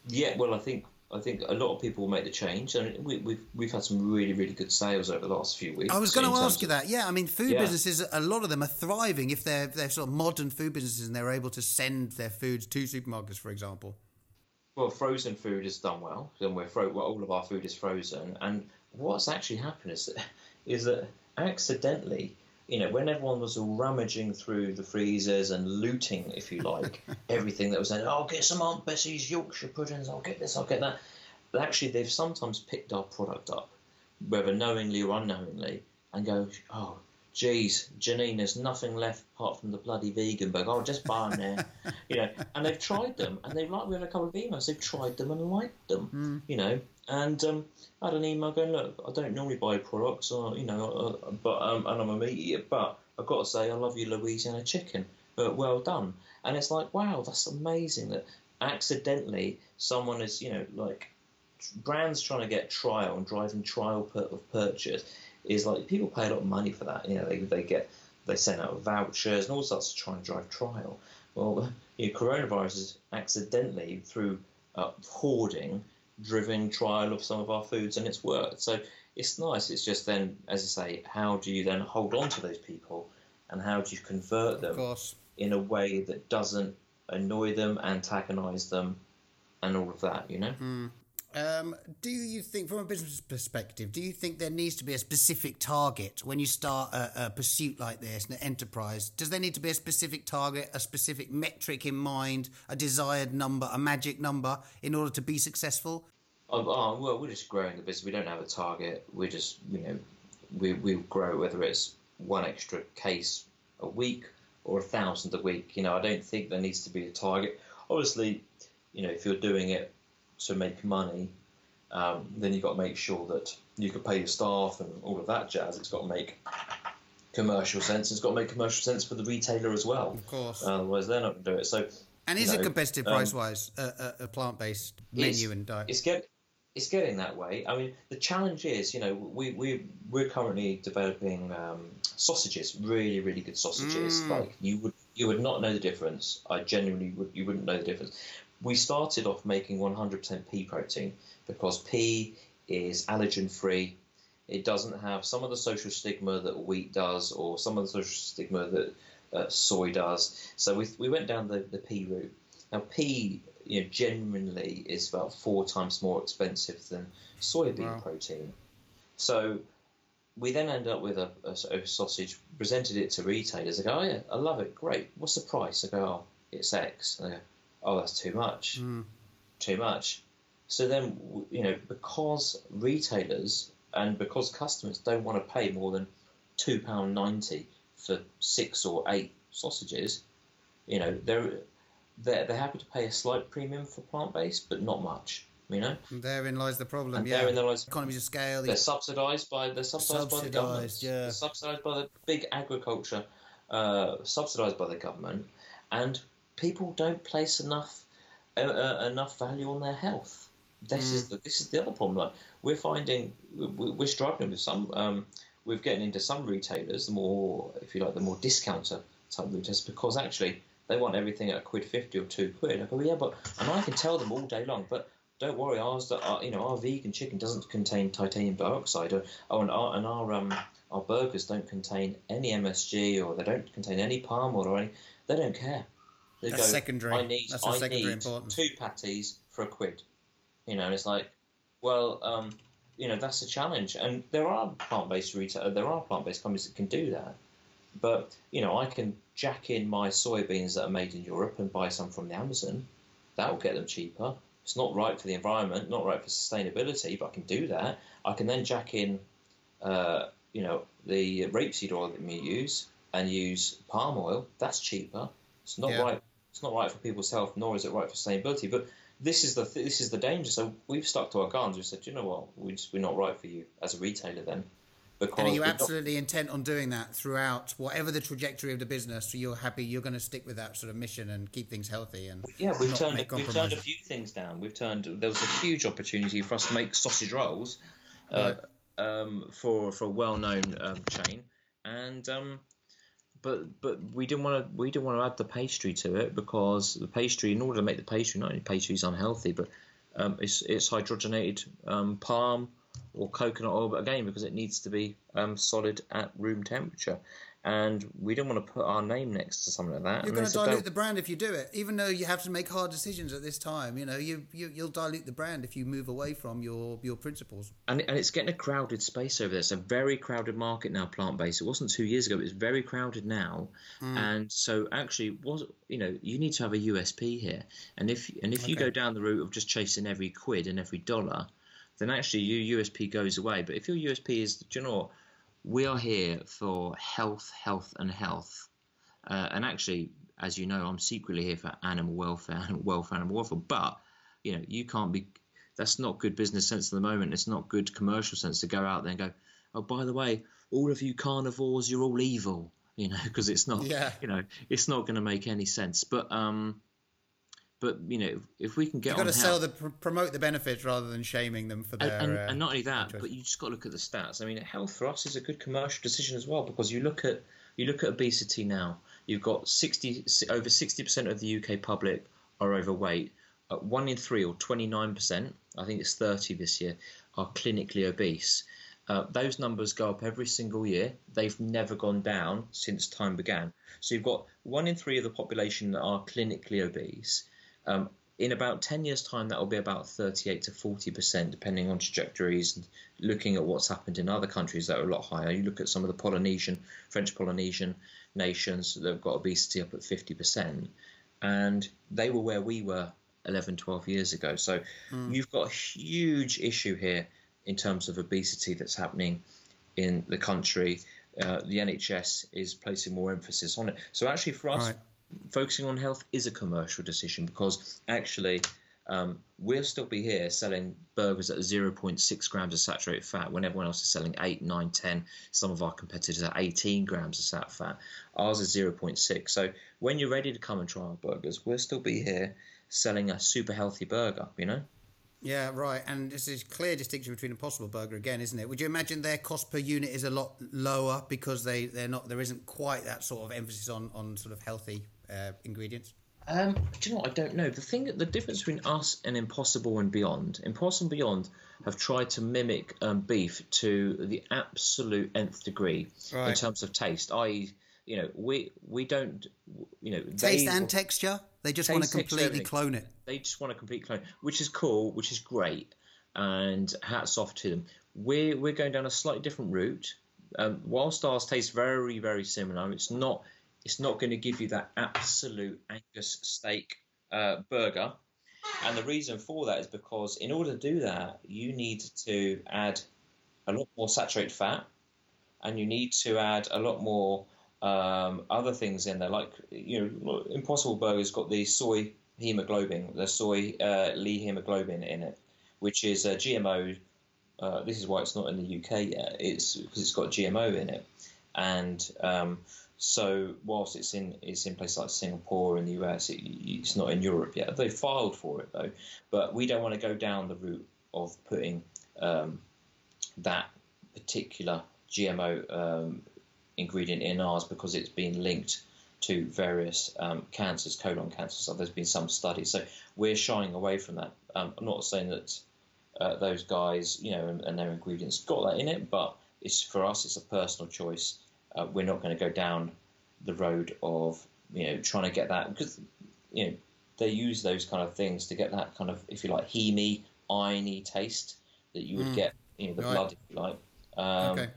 Yeah, well, I think I think a lot of people will make the change, and we, we've we've had some really really good sales over the last few weeks. I was going to ask you that. Yeah, I mean, food Yeah. businesses, a lot of them are thriving if they're they're sort of modern food businesses and they're able to send their foods to supermarkets, for example. Well, frozen food has done well, and we're fro- well, all of our food is frozen. And what's actually happened is that, <laughs> is that accidentally, you know, when everyone was all rummaging through the freezers and looting, if you like, <laughs> everything that was in, oh, I'll get some Aunt Bessie's Yorkshire puddings, I'll get this, I'll get that. But actually, they've sometimes picked our product up, whether knowingly or unknowingly, and go, oh, geez, Janine, there's nothing left apart from the bloody vegan burger. I'll just buy them there. <laughs> you know, and they've tried them, and they've like we had a couple of emails. They've tried them and liked them. Hmm. You know, and um, I had an email going, look, I don't normally buy products, or you know, uh, but um, and I'm a meat eater, but I've got to say, I love your Louisiana chicken. But well done. And it's like, wow, that's amazing that accidentally someone is, you know, like brands trying to get trial and driving trial per, of purchase is like people pay a lot of money for that. You know, they, they get they send out vouchers and all sorts to try and drive trial. Well, <laughs> you know, coronavirus is accidentally through uh, hoarding driven trial of some of our foods and it's worked. So it's nice. It's just then, as I say, how do you then hold on to those people and how do you convert them in a way that doesn't annoy them, antagonize them, and all of that, you know? Um, do you think, from a business perspective, do you think there needs to be a specific target when you start a, a pursuit like this, an enterprise? Does there need to be a specific target, a specific metric in mind, a desired number, a magic number in order to be successful? Oh, oh, well, we're just growing the business. We don't have a target. We're just, you know, we we grow whether it's one extra case a week or a thousand a week. You know, I don't think there needs to be a target. Obviously, you know, if you're doing it to make money, um, then you've got to make sure that you can pay your staff and all of that jazz. It's got to make commercial sense. It's got to make commercial sense for the retailer as well. Of course. Otherwise, they're not going to do it. So, And is you it competitive um, price wise, a, a, a plant based menu and diet? It's get it's getting that way. I mean, the challenge is, you know, we we we're currently developing um, sausages, really really good sausages. Mm. Like you would you would not know the difference. I genuinely would you wouldn't know the difference. We started off making 100% pea protein because pea is allergen free. It doesn't have some of the social stigma that wheat does, or some of the social stigma that uh, soy does. So we we went down the the pea route. Now, pea you know, genuinely is about four times more expensive than soybean Wow. protein. So we then end up with a, a, a sausage, presented it to retailers. They go, oh yeah, I love it, great. What's the price? I go, oh, it's X. And they go, oh, that's too much, Mm. too much. So then, you know, because retailers and because customers don't want to pay more than two pound ninety for six or eight sausages, you know, they're they're they're happy to pay a slight premium for plant based, but not much. You know, And therein lies the problem. and yeah. therein there lies Economies of scale. they're subsidised by they're subsidised by the government. Yeah. They're subsidised by the big agriculture, uh, subsidised by the government, and people don't place enough uh, uh, enough value on their health. This Mm. is the this is the other problem. Like we're finding we- we're struggling with some. Um, we're getting into some retailers, the more if you like, the more discounter type retailers, because actually they want everything at a quid fifty or two quid. I go, yeah, but and I can tell them all day long, but don't worry, ours that are, you know our vegan chicken doesn't contain titanium dioxide, or oh, and our and our um our burgers don't contain any MSG or they don't contain any palm oil or any. They don't care. They That's secondary. I need That's I secondary need importance." two patties for a quid. You know, and it's like, well, um, you know, that's a challenge. And there are plant-based retail, there are plant-based companies that can do that. But you know, I can jack in my soybeans that are made in Europe and buy some from the Amazon. That will get them cheaper. It's not right for the environment, not right for sustainability, but I can do that. I can then jack in, uh, you know, the rapeseed oil that we use and use palm oil. That's cheaper. It's not Yeah. right. It's not right for people's health, nor is it right for sustainability. But this is the th- this is the danger. So we've stuck to our guns. We said, you know what, we just, we're not right for you as a retailer then. Because And are you absolutely intent on doing that throughout whatever the trajectory of the business? So you're happy, you're going to stick with that sort of mission and keep things healthy and Yeah, we've turned we've turned a few things down. We've turned there was a huge opportunity for us to make sausage rolls uh, um, for for a well known um, chain, and um, but but we didn't want to we didn't want to add the pastry to it because the pastry in order to make the pastry not only pastry is unhealthy but um, it's it's hydrogenated um, palm or coconut oil, but again because it needs to be um, solid at room temperature. And we don't want to put our name next to something like that. You're going to dilute "Don't." the brand if you do it, even though you have to make hard decisions at this time. You know, you, you you'll dilute the brand if you move away from your your principles. and, and it's getting a crowded space over there. It's a very crowded market now, plant based. It wasn't two years ago; but it's very crowded now. Hmm. And so, actually, was you know, you need to have a USP here. And if and if you go down the route of just chasing every quid and every dollar, then actually your USP goes away. But if your USP is, do you know what? We are here for health, health, and health. Uh, and actually, as you know, I'm secretly here for animal welfare, animal <laughs> welfare, animal welfare. But you know, you can't be. That's not good business sense at the moment. It's not good commercial sense to go out there and go, oh, by the way, all of you carnivores, you're all evil. <laughs> You know, because it's not. Yeah. You know, it's not going to make any sense. But um, but you know, if we can get You've got to sell health- the promote the benefits rather than shaming them for and, their. and, uh, and not only that, choice. but you just got to look at the stats. I mean, health for us is a good commercial decision as well because you look at you look at obesity now. You've got sixty over sixty percent of the UK public are overweight. Uh, one in three, or twenty nine percent, I think it's thirty this year, are clinically obese. Uh, those numbers go up every single year. They've never gone down since time began. So you've got one in three of the population that are clinically obese. Um, in about 10 years' time, that will be about 38 to 40%, depending on trajectories and looking at what's happened in other countries that are a lot higher. You look at some of the Polynesian, French Polynesian nations that have got obesity up at 50%, and they were where we were 11, 12 years ago. So you've got a huge issue here in terms of obesity that's happening in the country. Uh, the NHS is placing more emphasis on it. So actually, for us, Right. Focusing on health is a commercial decision because actually um, we'll still be here selling burgers at 0.6 grams of saturated fat when everyone else is selling 8, 9, 10. Some of our competitors are 18 grams of sat fat. Ours is 0.6. So when you're ready to come and try our burgers, we'll still be here selling a super healthy burger, you know? Yeah, right. And this is clear distinction between Impossible Burger again, isn't it? Would you imagine their cost per unit is a lot lower because they they're not there isn't quite that sort of emphasis on on sort of healthy uh, ingredients. Um, do you know what? I don't know. The thing, the difference between us and Impossible and Beyond, Impossible and Beyond have tried to mimic um, beef to the absolute nth degree in terms of taste. I, you know, we we don't, you know, Taste they, and texture. They just want to completely clone it. they just want to completely clone, which is cool, which is great, and hats off to them. We're we're going down a slightly different route. Um, whilst ours tastes very very similar, it's not it's not going to give you that absolute Angus steak uh, burger. And the reason for that is because in order to do that, you need to add a lot more saturated fat, and you need to add a lot more um, other things in there. Like you know, Impossible Burger's got the soy hemoglobin, the soy uh, leghemoglobin in it, which is a GMO. Uh, this is why it's not in the UK yet. It's because it's got GMO in it, and um, so whilst it's in it's in places like Singapore and the US, it, it's not in Europe yet. They filed for it though, but we don't want to go down the route of putting um, that particular GMO um, ingredient in ours because it's been linked to various um, cancers, colon cancers. So there's been some studies. So we're shying away from that. Um, I'm not saying that uh, those guys, you know, and, and their ingredients got that in it, but it's for us. It's a personal choice. Uh, we're not going to go down the road of you know trying to get that because you know they use those kind of things to get that kind of if you like heme irony taste that you would Mm. get you know the Right. blood if you like. Um, okay.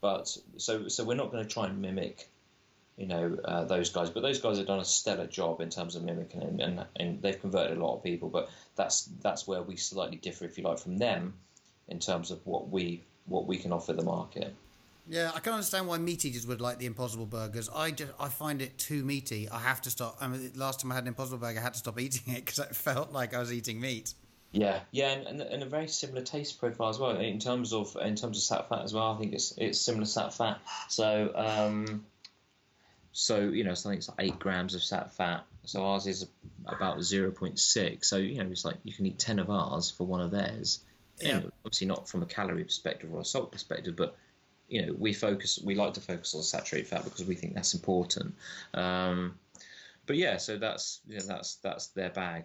but so so we're not going to try and mimic you know uh, those guys but those guys have done a stellar job in terms of mimicking and, and and they've converted a lot of people but that's that's where we slightly differ if you like from them in terms of what we what we can offer the market Yeah, I can understand why meat eaters would like the Impossible Burgers. I just I find it too meaty. I have to stop. I mean, last time I had an Impossible Burger, I had to stop eating it because it felt like I was eating meat. yeah yeah and, and, and a very similar taste profile as well in terms of in terms of sat fat as well i think it's it's similar sat fat so um so you know so i think it's like eight grams of sat fat so ours is about 0.6 so you know it's like you can eat 10 of ours for one of theirs Yeah. know, obviously not from a calorie perspective or a salt perspective but you know we focus we like to focus on saturated fat because we think that's important um but yeah so that's yeah, that's that's their bag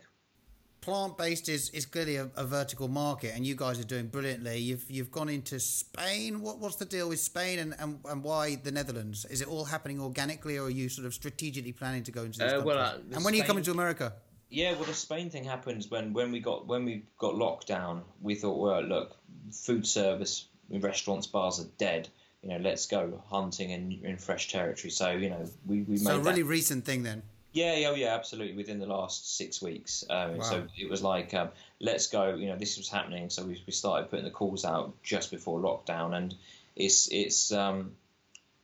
Plant based is, is clearly a, a vertical market, and you guys are doing brilliantly. You've you've gone into Spain. What what's the deal with Spain, and, and, and why the Netherlands? Is it all happening organically, or are you sort of strategically planning to go into these Uh, well, countries? uh, the and when are you coming to America? Yeah, well, the Spain thing happens when, when we got when we got locked down. We thought, well, look, food service, restaurants, bars are dead. You know, let's go hunting in, in fresh territory. So you know, we, we So a really that. recent thing then. Yeah, yeah, yeah, absolutely. Within the last six weeks, um, Wow. so it was like, um, let's go. You know, this was happening, so we, we started putting the calls out just before lockdown, and it's it's um,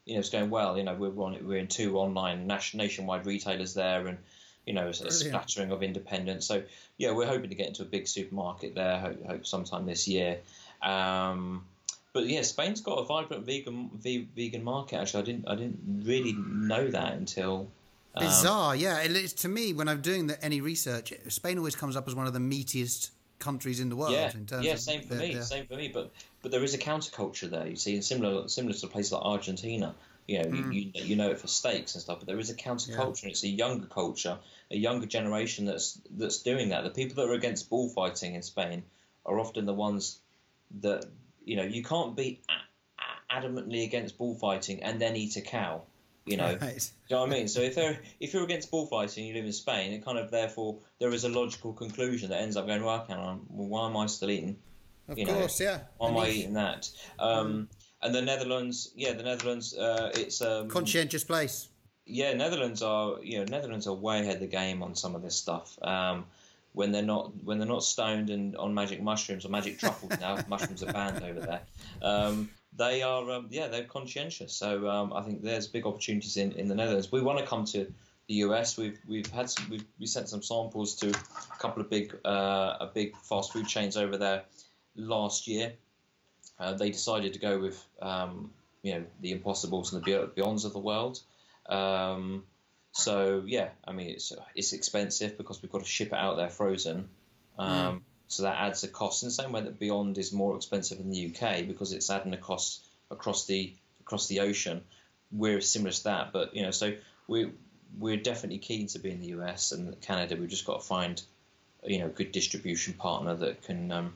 you know it's going well. You know, we're on we're in two online nation, nationwide retailers there, and you know, a splattering of independents. So yeah, we're hoping to get into a big supermarket there. Hope, hope sometime this year. Um, but yeah, Spain's got a vibrant vegan ve- vegan market. Actually, I didn't I didn't really know that until. um, Bizarre, yeah. It, it's, to me, when I'm doing the, any research, Spain always comes up as one of the meatiest countries in the world. yeah, in terms yeah, same for their- me, their- same for me. But but there is a counterculture there. You see, similar similar to places like Argentina. You know, Mm. you, you you know it for steaks and stuff, but there is a counterculture. and It's a younger culture, a younger generation that's that's doing that. The people that are against bullfighting in Spain are often the ones that you know you can't be a- a- adamantly against bullfighting and then eat a cow. You know, Right. do you know what I mean? So if they're if you're against bullfighting, you live in Spain, it kind of therefore there is a logical conclusion that ends up going, well, hang on, well, why am I still eating? Of you know, course, yeah. Why am I eating that? Um, and the Netherlands, yeah, the Netherlands, uh, it's um, Conscientious place. yeah, Netherlands are you know Netherlands are way ahead of the game on some of this stuff. Um, when they're not when they're not stoned and on magic mushrooms or magic truffles now, <laughs> mushrooms are banned over there. Um, they are um, yeah they're conscientious. So um, I think there's big opportunities in, in the Netherlands. We want to come to the US. We've we've had some, we've we sent some samples to a couple of big uh, a big fast food chains over there last year. Uh, they decided to go with um, you know the Impossibles and the Beyonds of the world. So yeah, I mean it's it's expensive because we've got to ship it out there frozen. Um, So that adds a cost in the same way that Beyond is more expensive in the UK because it's adding a cost across the across the ocean. We're similar to that, but you know, so we we're definitely keen to be in the US and Canada. We've just got to find you know a good distribution partner that can um,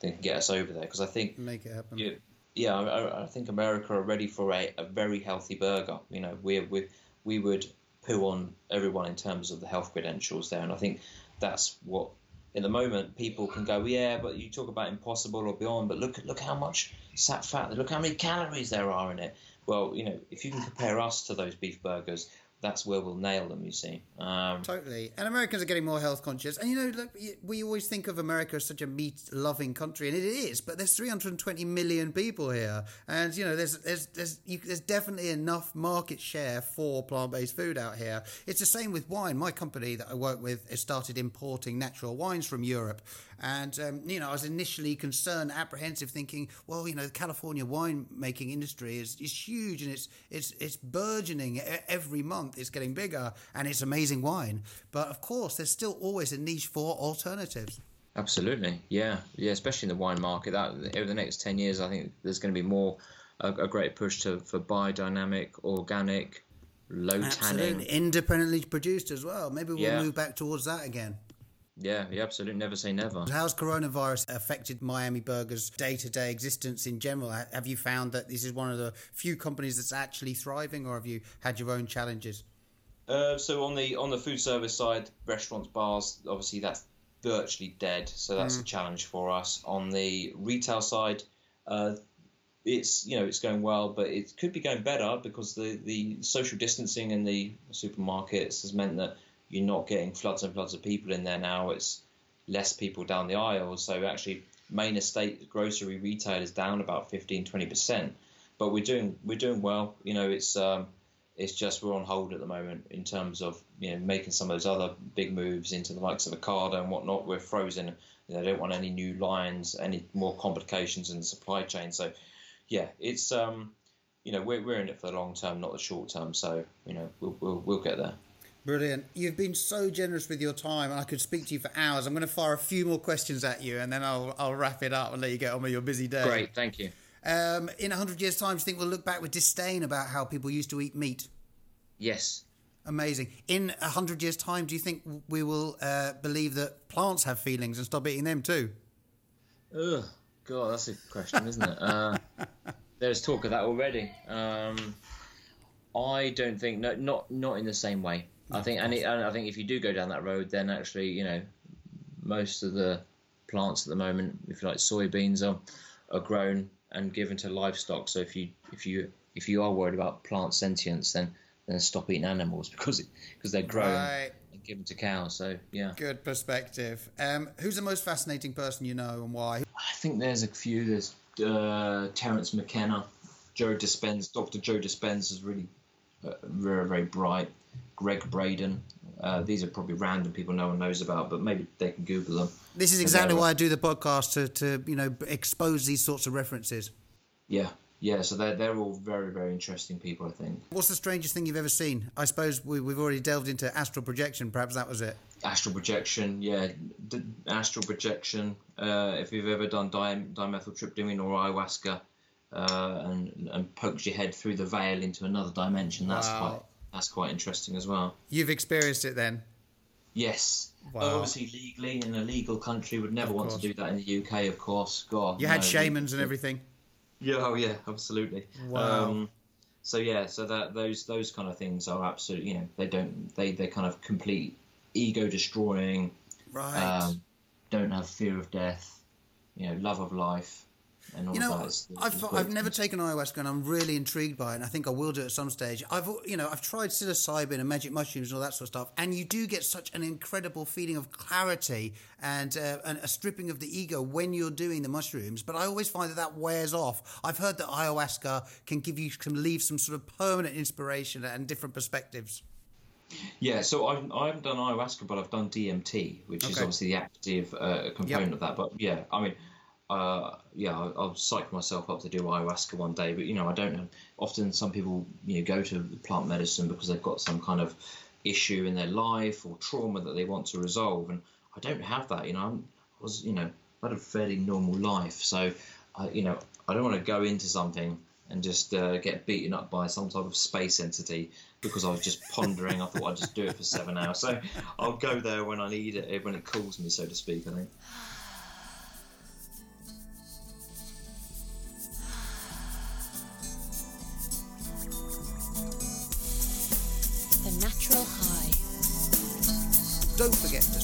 that can get us over there because I think Make it happen. yeah, yeah, I, I think America are ready for a, a very healthy burger. You know, we we we would poo on everyone in terms of the health credentials there, and I think that's what. In the moment, people can go, yeah, but you talk about impossible or beyond, but look at look how much sat fat, look how many calories there are in it. Well, you know, if you can compare us to those beef burgers, that's where we'll nail them. You see, um, totally. And Americans are getting more health conscious. And you know, look, we always think of America as such a meat-loving country, and it is. But there's 320 million people here, and you know, there's there's there's, you, there's definitely enough market share for plant-based food out here. It's the same with wine. My company that I work with has started importing natural wines from Europe, and um, you know, I was initially concerned, apprehensive, thinking, well, you know, the California winemaking industry is, is huge and it's it's it's burgeoning every month. It's getting bigger and it's amazing wine. But of course, there's still always a niche for alternatives. Absolutely, yeah, yeah, especially in the wine market. That over the next ten years, I think there's going to be more a, a great push to for biodynamic, organic, low Absolutely. tannin, independently produced as well. Maybe we'll yeah. move back towards that again. Yeah, yeah, absolutely. Never say never. How's coronavirus affected Miami Burger's day to day existence in general? Have you found that this is one of the few companies that's actually thriving, or have you had your own challenges? Uh, so on the on the food service side, restaurants, bars, obviously that's virtually dead. So that's mm. a challenge for us. On the retail side, uh, it's you know it's going well, but it could be going better because the the social distancing in the supermarkets has meant that you're not getting floods and floods of people in there now. It's less people down the aisle. So actually, main estate grocery retail is down about 15, 20 percent. But we're doing we're doing well. You know, it's um, it's just we're on hold at the moment in terms of you know making some of those other big moves into the likes of Ocado and whatnot. We're frozen. You know, they don't want any new lines, any more complications in the supply chain. So, yeah, it's um, you know we're we're in it for the long term, not the short term. So you know we'll we'll, we'll get there. Brilliant. You've been so generous with your time, and I could speak to you for hours. I'm going to fire a few more questions at you, and then I'll, I'll wrap it up and let you get on with your busy day. Great, thank you. Um, in 100 years' time, do you think we'll look back with disdain about how people used to eat meat? Yes. Amazing. In 100 years' time, do you think we will uh, believe that plants have feelings and stop eating them too? Ugh, God, that's a question, isn't it? Uh, <laughs> there's talk of that already. Um, I don't think, no, not not in the same way. I think, and, it, and I think if you do go down that road, then actually, you know, most of the plants at the moment, if you like, soybeans are are grown and given to livestock. So if you if you if you are worried about plant sentience, then then stop eating animals <laughs> because it, because they're grown right. and given to cows. So yeah, good perspective. Um, who's the most fascinating person you know and why? I think there's a few. There's uh, Terence McKenna, Joe Dispenza. Dr. Joe Dispenza is really uh, very very bright. Gregg Braden. Uh, these are probably random people no one knows about, but maybe they can Google them. This is exactly why I do the podcast to, to you know expose these sorts of references. Yeah, yeah. So they're they're all very very interesting people. I think. What's the strangest thing you've ever seen? I suppose we, we've already delved into astral projection. Perhaps that was it. Astral projection, yeah. D- astral projection. Uh, if you've ever done di- dimethyltryptamine or ayahuasca, uh, and and poked your head through the veil into another dimension, that's wow. quite that's quite interesting as well. You've experienced it then? Yes. Wow. Obviously, legally in a legal country, would never want to do that in the UK, of course. God, you had no, shamans and everything. Yeah, oh yeah, absolutely. Wow. Um, so yeah, so that those those kind of things are absolutely, you know, they don't they they kind of complete ego destroying. Right. Um, don't have fear of death. You know, love of life and all you know, that. Is, I've, I've never taken ayahuasca and I'm really intrigued by it and I think I will do it at some stage. I've you know I've tried psilocybin and magic mushrooms and all that sort of stuff and you do get such an incredible feeling of clarity and, uh, and a stripping of the ego when you're doing the mushrooms. But I always find that that wears off. I've heard that ayahuasca can give you can leave some sort of permanent inspiration and different perspectives. Yeah, so I've, I haven't done ayahuasca, but I've done DMT, which okay. is obviously the active uh, component yep. of that. But yeah, I mean, uh, yeah, I'll, I'll psych myself up to do ayahuasca one day. But you know, I don't know. Often, some people you know go to plant medicine because they've got some kind of issue in their life or trauma that they want to resolve, and I don't have that. You know, I'm, I was you know I had a fairly normal life, so I, you know I don't want to go into something and just uh, get beaten up by some type of space entity because I was just pondering. I thought I'd just do it for seven hours. So I'll go there when I need it, when it calls me, so to speak. I think. Don't forget